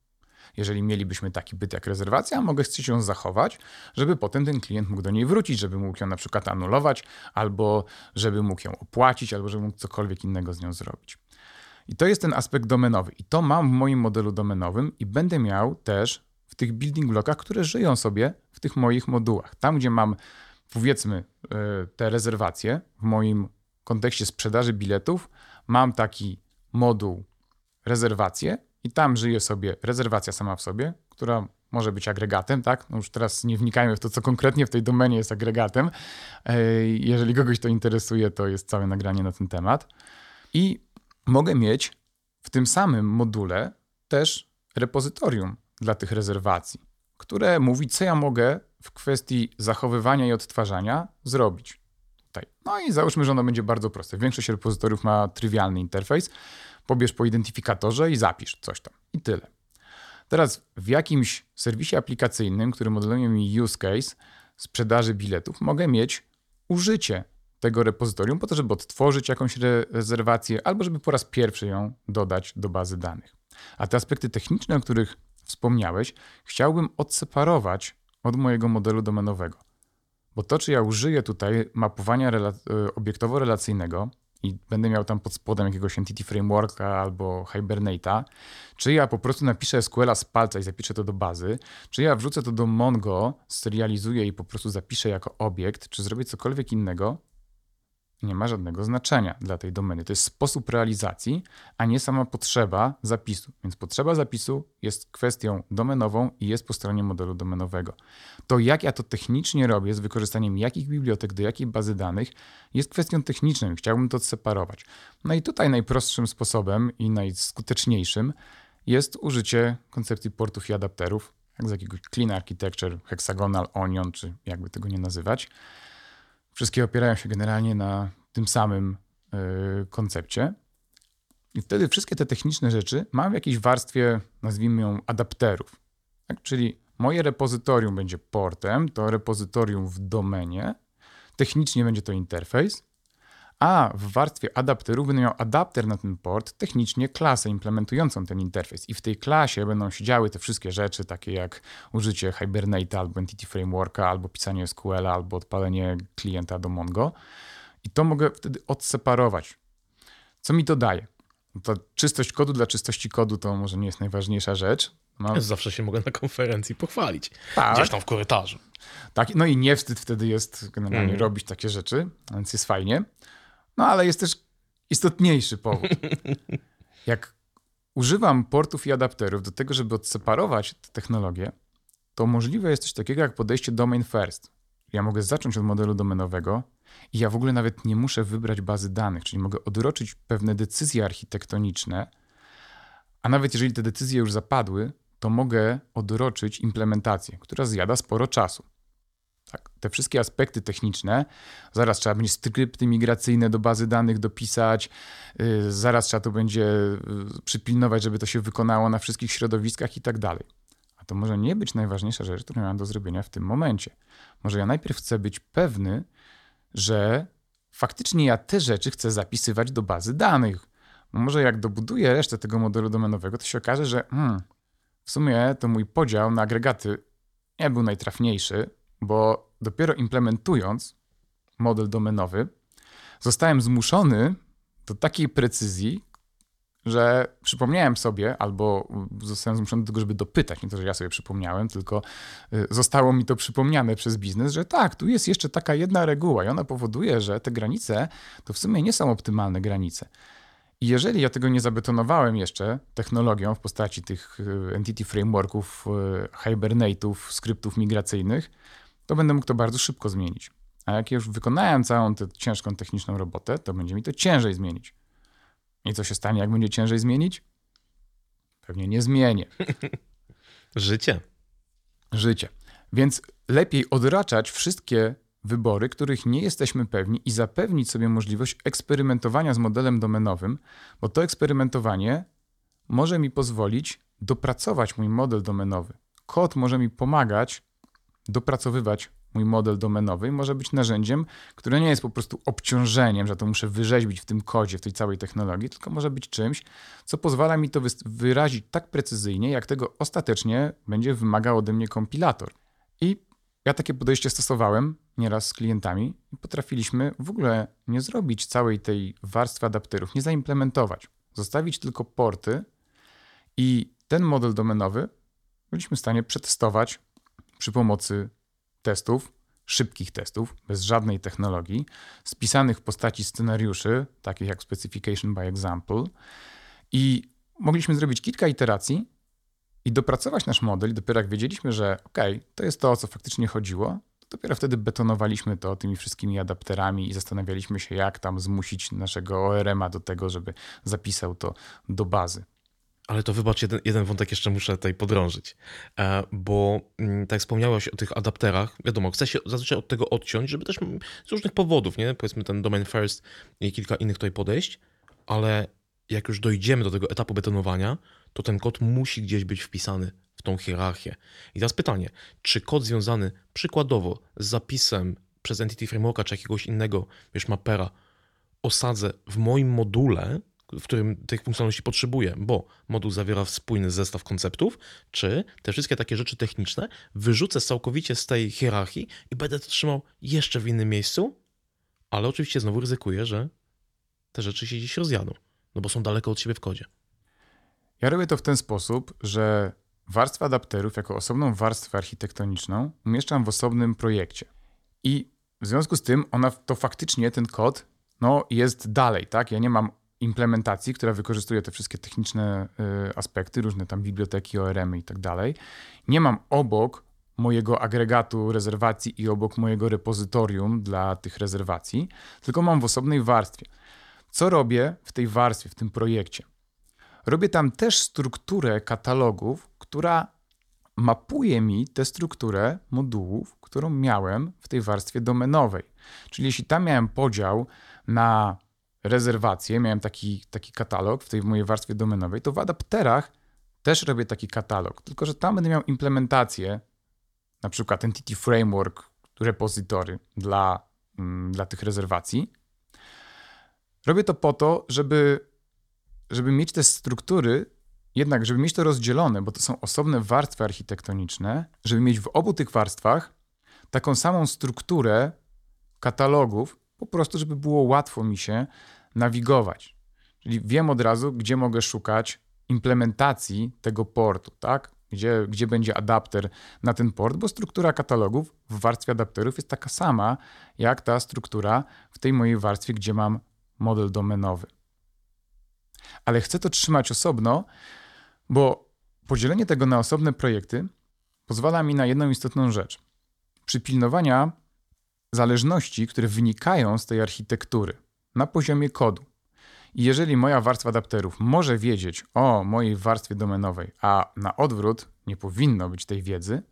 A: Jeżeli mielibyśmy taki byt jak rezerwacja, mogę chcieć ją zachować, żeby potem ten klient mógł do niej wrócić, żeby mógł ją na przykład anulować, albo żeby mógł ją opłacić, albo żeby mógł cokolwiek innego z nią zrobić. I to jest ten aspekt domenowy. I to mam w moim modelu domenowym i będę miał też w tych building blockach, które żyją sobie w tych moich modułach. Tam, gdzie mam powiedzmy e, te rezerwacje w moim kontekście sprzedaży biletów, mam taki moduł rezerwacje i tam żyje sobie rezerwacja sama w sobie, która może być agregatem, tak? No już teraz nie wnikajmy w to, co konkretnie w tej domenie jest agregatem. Jeżeli kogoś to interesuje, to jest całe nagranie na ten temat. I mogę mieć w tym samym module też repozytorium dla tych rezerwacji, które mówi, co ja mogę w kwestii zachowywania i odtwarzania zrobić. Tutaj. No i załóżmy, że ono będzie bardzo proste. Większość repozytoriów ma trywialny interfejs. Pobierz po identyfikatorze i zapisz coś tam. I tyle. Teraz w jakimś serwisie aplikacyjnym, który modeluje mi use case sprzedaży biletów, mogę mieć użycie tego repozytorium po to, żeby odtworzyć jakąś re rezerwację albo żeby po raz pierwszy ją dodać do bazy danych. A te aspekty techniczne, o których wspomniałeś, chciałbym odseparować od mojego modelu domenowego. Bo to, czy ja użyję tutaj mapowania rela e, obiektowo-relacyjnego i będę miał tam pod spodem jakiegoś Entity Frameworka albo Hibernate'a, czy ja po prostu napiszę SQL-a z palca i zapiszę to do bazy, czy ja wrzucę to do Mongo, serializuję i po prostu zapiszę jako obiekt, czy zrobię cokolwiek innego, nie ma żadnego znaczenia dla tej domeny. To jest sposób realizacji, a nie sama potrzeba zapisu. Więc potrzeba zapisu jest kwestią domenową i jest po stronie modelu domenowego. To, jak ja to technicznie robię, z wykorzystaniem jakich bibliotek do jakiej bazy danych, jest kwestią techniczną. Chciałbym to odseparować. No i tutaj najprostszym sposobem i najskuteczniejszym jest użycie koncepcji portów i adapterów, jak z jakiegoś clean architecture, hexagonal onion, czy jakby tego nie nazywać Wszystkie opierają się generalnie na tym samym yy, koncepcie. I wtedy wszystkie te techniczne rzeczy mam w jakiejś warstwie, nazwijmy ją adapterów. Tak? Czyli moje repozytorium będzie portem, to repozytorium w domenie, technicznie będzie to interfejs, a w warstwie adapterów będę miał adapter na ten port, technicznie klasę implementującą ten interfejs. I w tej klasie będą się działy te wszystkie rzeczy, takie jak użycie Hibernate albo Entity Frameworka, albo pisanie SQL, albo odpalenie klienta do Mongo. I to mogę wtedy odseparować. Co mi to daje? To czystość kodu dla czystości kodu to może nie jest najważniejsza rzecz.
B: No. Zawsze się mogę na konferencji pochwalić. Tak. Gdzieś tam w korytarzu.
A: Tak, no i nie wstyd wtedy jest generalnie mm. robić takie rzeczy, więc jest fajnie. No ale jest też istotniejszy powód. Jak używam portów i adapterów do tego, żeby odseparować te technologie, to możliwe jest coś takiego jak podejście domain first. Ja mogę zacząć od modelu domenowego i ja w ogóle nawet nie muszę wybrać bazy danych, czyli mogę odroczyć pewne decyzje architektoniczne, a nawet jeżeli te decyzje już zapadły, to mogę odroczyć implementację, która zjada sporo czasu. Tak, te wszystkie aspekty techniczne, zaraz trzeba będzie skrypty migracyjne do bazy danych dopisać, yy, zaraz trzeba to będzie yy, przypilnować, żeby to się wykonało na wszystkich środowiskach i tak dalej. A to może nie być najważniejsza rzecz, którą mam do zrobienia w tym momencie. Może ja najpierw chcę być pewny, że faktycznie ja te rzeczy chcę zapisywać do bazy danych. Bo może jak dobuduję resztę tego modelu domenowego, to się okaże, że hmm, w sumie to mój podział na agregaty nie był najtrafniejszy, bo dopiero implementując model domenowy, zostałem zmuszony do takiej precyzji, że przypomniałem sobie, albo zostałem zmuszony do tego, żeby dopytać, nie to, że ja sobie przypomniałem, tylko y, zostało mi to przypomniane przez biznes, że tak, tu jest jeszcze taka jedna reguła i ona powoduje, że te granice to w sumie nie są optymalne granice. I jeżeli ja tego nie zabetonowałem jeszcze technologią w postaci tych y, entity frameworków, y, hibernate'ów, skryptów migracyjnych, to będę mógł to bardzo szybko zmienić. A jak już wykonałem całą tę ciężką techniczną robotę, to będzie mi to ciężej zmienić. I co się stanie, jak będzie ciężej zmienić? Pewnie nie zmienię.
B: Życie.
A: Życie. Więc lepiej odraczać wszystkie wybory, których nie jesteśmy pewni i zapewnić sobie możliwość eksperymentowania z modelem domenowym, bo to eksperymentowanie może mi pozwolić dopracować mój model domenowy. Kod może mi pomagać dopracowywać mój model domenowy może być narzędziem, które nie jest po prostu obciążeniem, że to muszę wyrzeźbić w tym kodzie, w tej całej technologii, tylko może być czymś, co pozwala mi to wyrazić tak precyzyjnie, jak tego ostatecznie będzie wymagał ode mnie kompilator. I ja takie podejście stosowałem nieraz z klientami i potrafiliśmy w ogóle nie zrobić całej tej warstwy adapterów, nie zaimplementować, zostawić tylko porty i ten model domenowy byliśmy w stanie przetestować przy pomocy testów, szybkich testów, bez żadnej technologii, spisanych w postaci scenariuszy, takich jak Specification by Example. I mogliśmy zrobić kilka iteracji i dopracować nasz model. Dopiero jak wiedzieliśmy, że OK, to jest to, o co faktycznie chodziło, to dopiero wtedy betonowaliśmy to tymi wszystkimi adapterami i zastanawialiśmy się, jak tam zmusić naszego ORM-a do tego, żeby zapisał to do bazy.
B: Ale to wybacz, jeden, jeden wątek jeszcze muszę tutaj podrążyć, e, bo mm, tak wspomniałeś o tych adapterach, wiadomo, chcę się zazwyczaj od tego odciąć, żeby też z różnych powodów, nie? powiedzmy ten domain first i kilka innych tutaj podejść, ale jak już dojdziemy do tego etapu betonowania, to ten kod musi gdzieś być wpisany w tą hierarchię. I teraz pytanie, czy kod związany przykładowo z zapisem przez Entity Frameworka czy jakiegoś innego, wiesz, mapera, osadzę w moim module, w którym tych funkcjonalności potrzebuję, bo moduł zawiera spójny zestaw konceptów, czy te wszystkie takie rzeczy techniczne wyrzucę całkowicie z tej hierarchii i będę to trzymał jeszcze w innym miejscu, ale oczywiście znowu ryzykuję, że te rzeczy się gdzieś rozjadą, no bo są daleko od siebie w kodzie.
A: Ja robię to w ten sposób, że warstwę adapterów jako osobną warstwę architektoniczną umieszczam w osobnym projekcie. I w związku z tym ona to faktycznie ten kod no, jest dalej, tak? Ja nie mam implementacji, która wykorzystuje te wszystkie techniczne y, aspekty, różne tam biblioteki, ORM i tak dalej. Nie mam obok mojego agregatu rezerwacji i obok mojego repozytorium dla tych rezerwacji, tylko mam w osobnej warstwie. Co robię w tej warstwie, w tym projekcie? Robię tam też strukturę katalogów, która mapuje mi tę strukturę modułów, którą miałem w tej warstwie domenowej. Czyli jeśli tam miałem podział na rezerwację, miałem taki, taki katalog w tej mojej warstwie domenowej, to w adapterach też robię taki katalog, tylko że tam będę miał implementację, na przykład Entity Framework, repozytory dla, mm, dla tych rezerwacji. Robię to po to, żeby, żeby mieć te struktury, jednak żeby mieć to rozdzielone, bo to są osobne warstwy architektoniczne, żeby mieć w obu tych warstwach taką samą strukturę katalogów, po prostu, żeby było łatwo mi się nawigować. Czyli wiem od razu, gdzie mogę szukać implementacji tego portu, tak? Gdzie, gdzie będzie adapter na ten port, bo struktura katalogów w warstwie adapterów jest taka sama, jak ta struktura w tej mojej warstwie, gdzie mam model domenowy. Ale chcę to trzymać osobno, bo podzielenie tego na osobne projekty pozwala mi na jedną istotną rzecz. Przypilnowania zależności, które wynikają z tej architektury na poziomie kodu. I jeżeli moja warstwa adapterów może wiedzieć o mojej warstwie domenowej, a na odwrót nie powinno być tej wiedzy,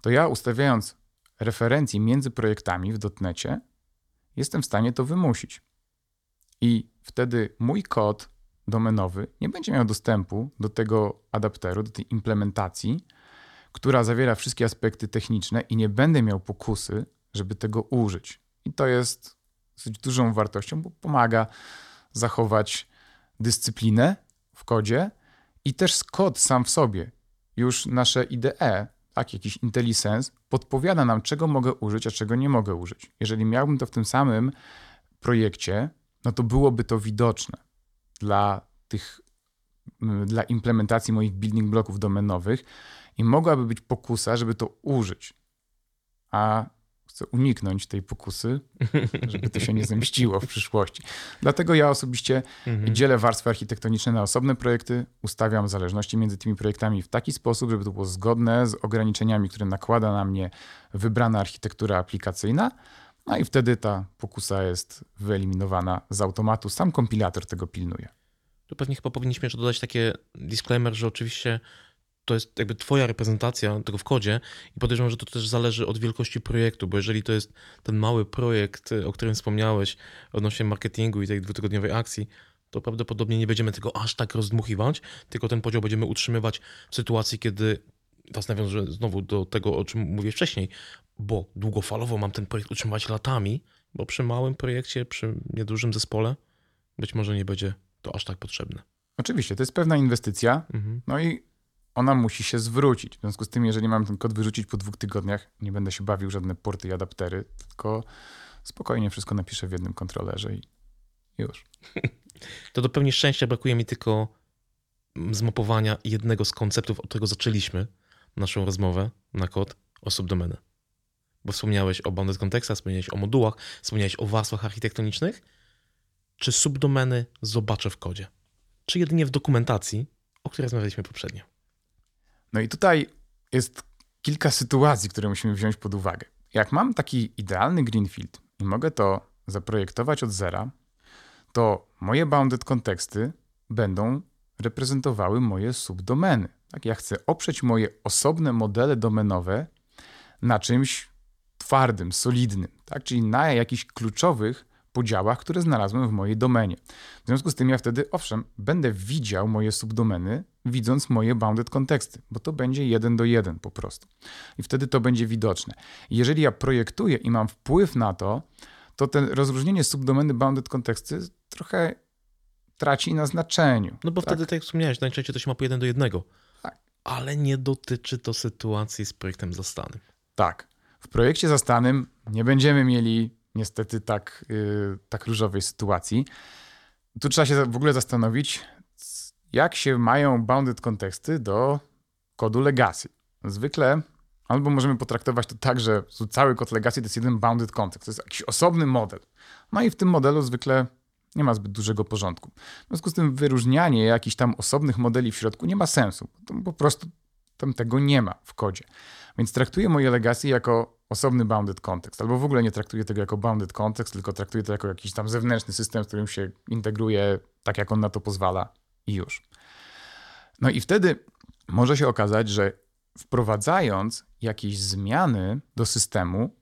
A: to ja ustawiając referencje między projektami w dotnecie, jestem w stanie to wymusić. I wtedy mój kod domenowy nie będzie miał dostępu do tego adapteru, do tej implementacji, która zawiera wszystkie aspekty techniczne i nie będę miał pokusy, żeby tego użyć. I to jest dosyć dużą wartością, bo pomaga zachować dyscyplinę w kodzie i też kod sam w sobie, już nasze IDE, tak, jakiś IntelliSense, podpowiada nam, czego mogę użyć, a czego nie mogę użyć. Jeżeli miałbym to w tym samym projekcie, no to byłoby to widoczne dla tych, dla implementacji moich building bloków domenowych i mogłaby być pokusa, żeby to użyć. A chcę uniknąć tej pokusy, żeby to się nie zemściło w przyszłości. Dlatego ja osobiście mhm. dzielę warstwy architektoniczne na osobne projekty, ustawiam zależności między tymi projektami w taki sposób, żeby to było zgodne z ograniczeniami, które nakłada na mnie wybrana architektura aplikacyjna. No i wtedy ta pokusa jest wyeliminowana z automatu. Sam kompilator tego pilnuje.
B: Tu pewnie chyba powinniśmy jeszcze dodać takie disclaimer, że oczywiście to jest jakby twoja reprezentacja tego w kodzie i podejrzewam, że to też zależy od wielkości projektu, bo jeżeli to jest ten mały projekt, o którym wspomniałeś odnośnie marketingu i tej dwutygodniowej akcji, to prawdopodobnie nie będziemy tego aż tak rozdmuchiwać, tylko ten podział będziemy utrzymywać w sytuacji, kiedy was nawiążę znowu do tego, o czym mówię wcześniej, bo długofalowo mam ten projekt utrzymywać latami, bo przy małym projekcie, przy niedużym zespole być może nie będzie to aż tak potrzebne.
A: Oczywiście, to jest pewna inwestycja. Mhm. No i ona musi się zwrócić. W związku z tym, jeżeli mam ten kod wyrzucić po dwóch tygodniach, nie będę się bawił żadne porty i adaptery, tylko spokojnie wszystko napiszę w jednym kontrolerze i już.
B: To do pełni szczęścia brakuje mi tylko zmapowania jednego z konceptów, od którego zaczęliśmy naszą rozmowę na kod osób domeny. Bo wspomniałeś o bounded contextach, wspomniałeś o modułach, wspomniałeś o warstwach architektonicznych. Czy subdomeny zobaczę w kodzie? Czy jedynie w dokumentacji, o której rozmawialiśmy poprzednio?
A: No i tutaj jest kilka sytuacji, które musimy wziąć pod uwagę. Jak mam taki idealny greenfield i mogę to zaprojektować od zera, to moje bounded konteksty będą reprezentowały moje subdomeny. Tak, ja chcę oprzeć moje osobne modele domenowe na czymś twardym, solidnym, tak? czyli na jakichś kluczowych podziałach, które znalazłem w mojej domenie. W związku z tym ja wtedy, owszem, będę widział moje subdomeny, widząc moje bounded konteksty, bo to będzie jeden do jeden po prostu. I wtedy to będzie widoczne. jeżeli ja projektuję i mam wpływ na to, to ten rozróżnienie subdomeny bounded konteksty trochę traci na znaczeniu.
B: No bo
A: tak?
B: wtedy, tak jak wspomniałeś, najczęściej to się mapuje jeden do jednego.
A: Tak.
B: Ale nie dotyczy to sytuacji z projektem zastanym.
A: Tak. W projekcie zastanym nie będziemy mieli niestety tak, yy, tak różowej sytuacji. Tu trzeba się w ogóle zastanowić, jak się mają bounded konteksty do kodu legacy. Zwykle albo możemy potraktować to tak, że cały kod legacy to jest jeden bounded context, to jest jakiś osobny model. No i w tym modelu zwykle nie ma zbyt dużego porządku. W związku z tym wyróżnianie jakichś tam osobnych modeli w środku nie ma sensu. To po prostu tam tego nie ma w kodzie. Więc traktuję moje legacy jako osobny bounded context, albo w ogóle nie traktuję tego jako bounded context, tylko traktuję to jako jakiś tam zewnętrzny system, z którym się integruje tak, jak on na to pozwala i już. No i wtedy może się okazać, że wprowadzając jakieś zmiany do systemu,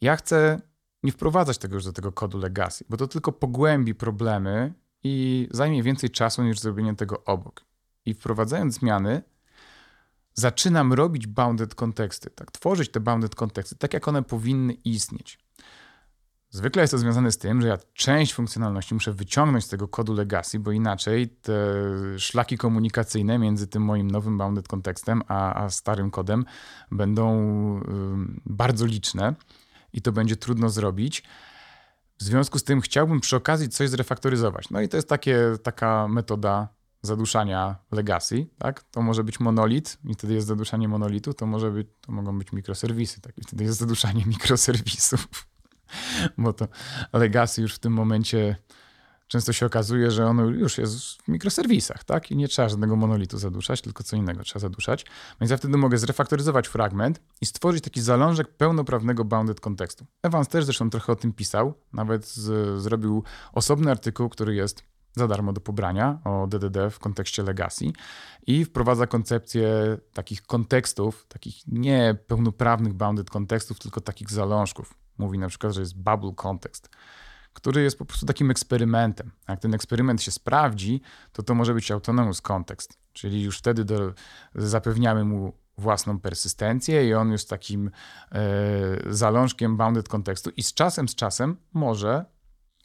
A: ja chcę nie wprowadzać tego już do tego kodu legacy, bo to tylko pogłębi problemy i zajmie więcej czasu niż zrobienie tego obok. I wprowadzając zmiany, zaczynam robić bounded konteksty, tak, tworzyć te bounded konteksty, tak jak one powinny istnieć. Zwykle jest to związane z tym, że ja część funkcjonalności muszę wyciągnąć z tego kodu legacy, bo inaczej te szlaki komunikacyjne między tym moim nowym bounded kontekstem a, a starym kodem będą y, bardzo liczne i to będzie trudno zrobić. W związku z tym chciałbym przy okazji coś zrefaktoryzować. No i to jest takie, taka metoda zaduszania legacy, tak? To może być monolit i wtedy jest zaduszanie monolitu, to może być, to mogą być mikroserwisy, tak? I wtedy jest zaduszanie mikroserwisów. Bo to legacy już w tym momencie często się okazuje, że ono już jest w mikroserwisach, tak? I nie trzeba żadnego monolitu zaduszać, tylko co innego trzeba zaduszać. Więc ja wtedy mogę zrefaktoryzować fragment i stworzyć taki zalążek pełnoprawnego bounded kontekstu. Evans też zresztą trochę o tym pisał, nawet z, zrobił osobny artykuł, który jest za darmo do pobrania o DDD w kontekście legacy i wprowadza koncepcję takich kontekstów, takich nie pełnoprawnych bounded kontekstów, tylko takich zalążków. Mówi na przykład, że jest bubble context, który jest po prostu takim eksperymentem. Jak ten eksperyment się sprawdzi, to to może być autonomous context, czyli już wtedy do, zapewniamy mu własną persystencję i on jest takim e, zalążkiem bounded kontekstu i z czasem, z czasem może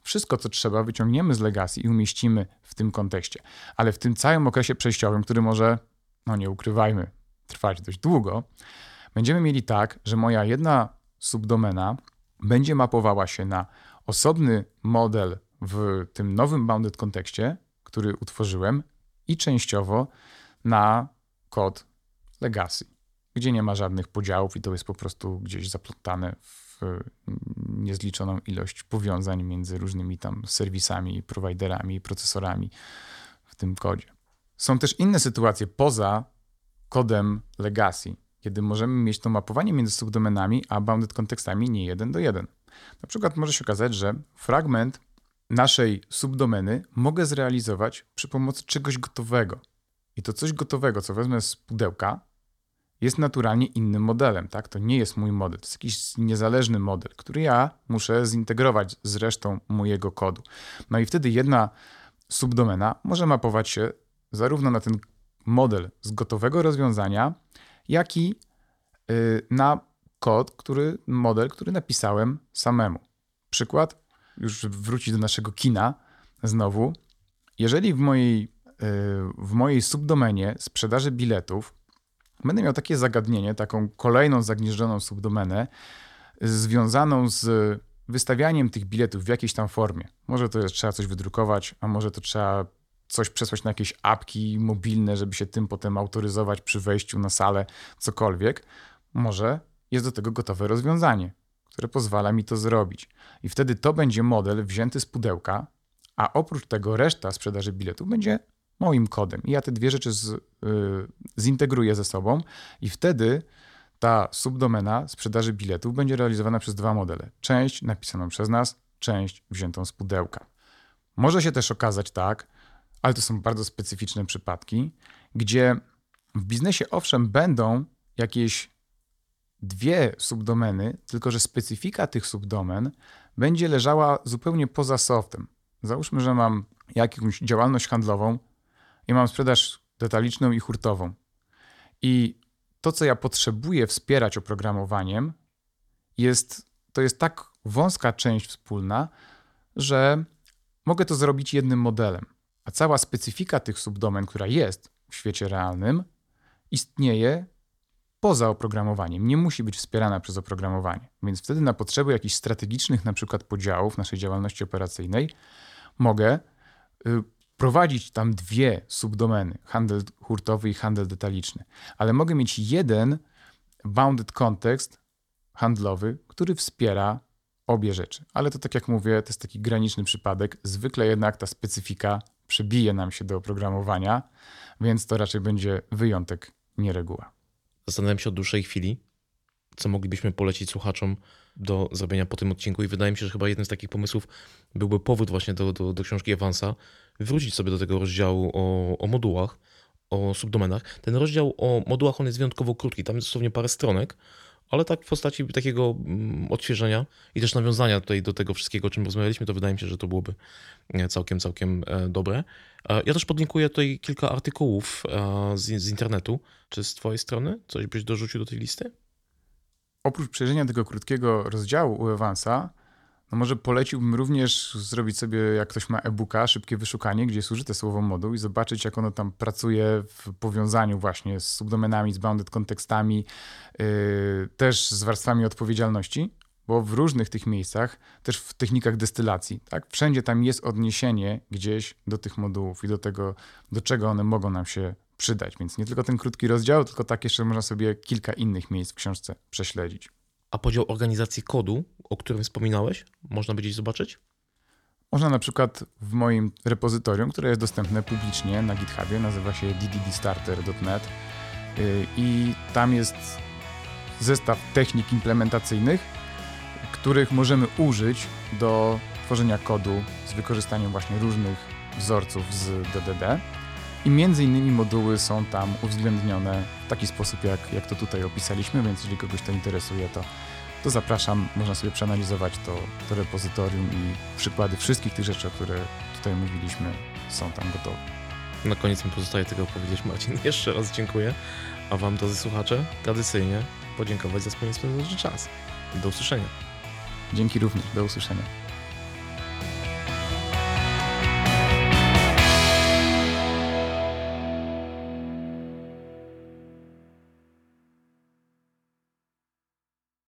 A: wszystko, co trzeba, wyciągniemy z legacy i umieścimy w tym kontekście. Ale w tym całym okresie przejściowym, który może, no nie ukrywajmy, trwać dość długo, będziemy mieli tak, że moja jedna subdomena będzie mapowała się na osobny model w tym nowym bounded kontekście, który utworzyłem i częściowo na kod legacy, gdzie nie ma żadnych podziałów i to jest po prostu gdzieś zaplątane w niezliczoną ilość powiązań między różnymi tam serwisami, prowajderami, procesorami w tym kodzie. Są też inne sytuacje poza kodem legacy, kiedy możemy mieć to mapowanie między subdomenami a bounded kontekstami nie jeden do jeden. Na przykład może się okazać, że fragment naszej subdomeny mogę zrealizować przy pomocy czegoś gotowego. I to coś gotowego, co wezmę z pudełka, jest naturalnie innym modelem. Tak? To nie jest mój model, to jest jakiś niezależny model, który ja muszę zintegrować z resztą mojego kodu. No i wtedy jedna subdomena może mapować się zarówno na ten model z gotowego rozwiązania, jak i y, na kod, który, model, który napisałem samemu. Przykład, już wrócić do naszego kina znowu. Jeżeli w mojej, y, w mojej subdomenie sprzedaży biletów będę miał takie zagadnienie, taką kolejną zagnieżdżoną subdomenę związaną z wystawianiem tych biletów w jakiejś tam formie. Może to jest, trzeba coś wydrukować, a może to trzeba coś przesłać na jakieś apki mobilne, żeby się tym potem autoryzować przy wejściu na salę, cokolwiek. Może jest do tego gotowe rozwiązanie, które pozwala mi to zrobić. I wtedy to będzie model wzięty z pudełka, a oprócz tego reszta sprzedaży biletów będzie moim kodem. I ja te dwie rzeczy z, y, zintegruję ze sobą i wtedy ta subdomena sprzedaży biletów będzie realizowana przez dwa modele. Część napisaną przez nas, część wziętą z pudełka. Może się też okazać tak, ale to są bardzo specyficzne przypadki, gdzie w biznesie owszem będą jakieś dwie subdomeny, tylko że specyfika tych subdomen będzie leżała zupełnie poza softem. Załóżmy, że mam jakąś działalność handlową i mam sprzedaż detaliczną i hurtową. I to, co ja potrzebuję wspierać oprogramowaniem, jest, to jest tak wąska część wspólna, że mogę to zrobić jednym modelem. A cała specyfika tych subdomen, która jest w świecie realnym, istnieje poza oprogramowaniem, nie musi być wspierana przez oprogramowanie. Więc wtedy na potrzeby jakichś strategicznych na przykład podziałów naszej działalności operacyjnej mogę y, prowadzić tam dwie subdomeny, handel hurtowy i handel detaliczny, ale mogę mieć jeden bounded context handlowy, który wspiera obie rzeczy. Ale to tak jak mówię, to jest taki graniczny przypadek. Zwykle jednak ta specyfika przebije nam się do oprogramowania, więc to raczej będzie wyjątek, nie reguła.
B: Zastanawiam się od dłuższej chwili, co moglibyśmy polecić słuchaczom do zrobienia po tym odcinku i wydaje mi się, że chyba jednym z takich pomysłów byłby powód właśnie do, do, do książki Evansa, wrócić sobie do tego rozdziału o, o modułach, o subdomenach. Ten rozdział o modułach, on jest wyjątkowo krótki, tam jest dosłownie parę stronek, ale tak w postaci takiego mm, odświeżenia i też nawiązania tutaj do tego wszystkiego, o czym rozmawialiśmy, to wydaje mi się, że to byłoby e, całkiem, całkiem e, dobre. E, ja też podlinkuję tutaj kilka artykułów z, z internetu. Czy z twojej strony coś byś dorzucił do tej listy?
A: Oprócz przejrzenia tego krótkiego rozdziału u Evansa, no może poleciłbym również zrobić sobie, jak ktoś ma e-booka, szybkie wyszukanie, gdzie jest użyte słowo moduł i zobaczyć, jak ono tam pracuje w powiązaniu właśnie z subdomenami, z bounded kontekstami, yy, też z warstwami odpowiedzialności, bo w różnych tych miejscach, też w technikach destylacji, tak, wszędzie tam jest odniesienie gdzieś do tych modułów i do tego, do czego one mogą nam się przydać. Więc nie tylko ten krótki rozdział, tylko tak jeszcze można sobie kilka innych miejsc w książce prześledzić.
B: A podział organizacji kodu, o którym wspominałeś, można by gdzieś zobaczyć?
A: Można na przykład w moim repozytorium, które jest dostępne publicznie na GitHubie, nazywa się dddstarter.net y, i tam jest zestaw technik implementacyjnych, których możemy użyć do tworzenia kodu z wykorzystaniem właśnie różnych wzorców z DDD. I między innymi moduły są tam uwzględnione w taki sposób, jak, jak to tutaj opisaliśmy, więc jeżeli kogoś to interesuje, to, to zapraszam. Można sobie przeanalizować to, to repozytorium i przykłady wszystkich tych rzeczy, o które tutaj mówiliśmy, są tam gotowe.
B: Na koniec mi pozostaje tego powiedzieć, Marcin. Jeszcze raz dziękuję. A Wam, drodzy słuchacze, tradycyjnie podziękować za spędzony czas. Do usłyszenia.
A: Dzięki również. Do usłyszenia.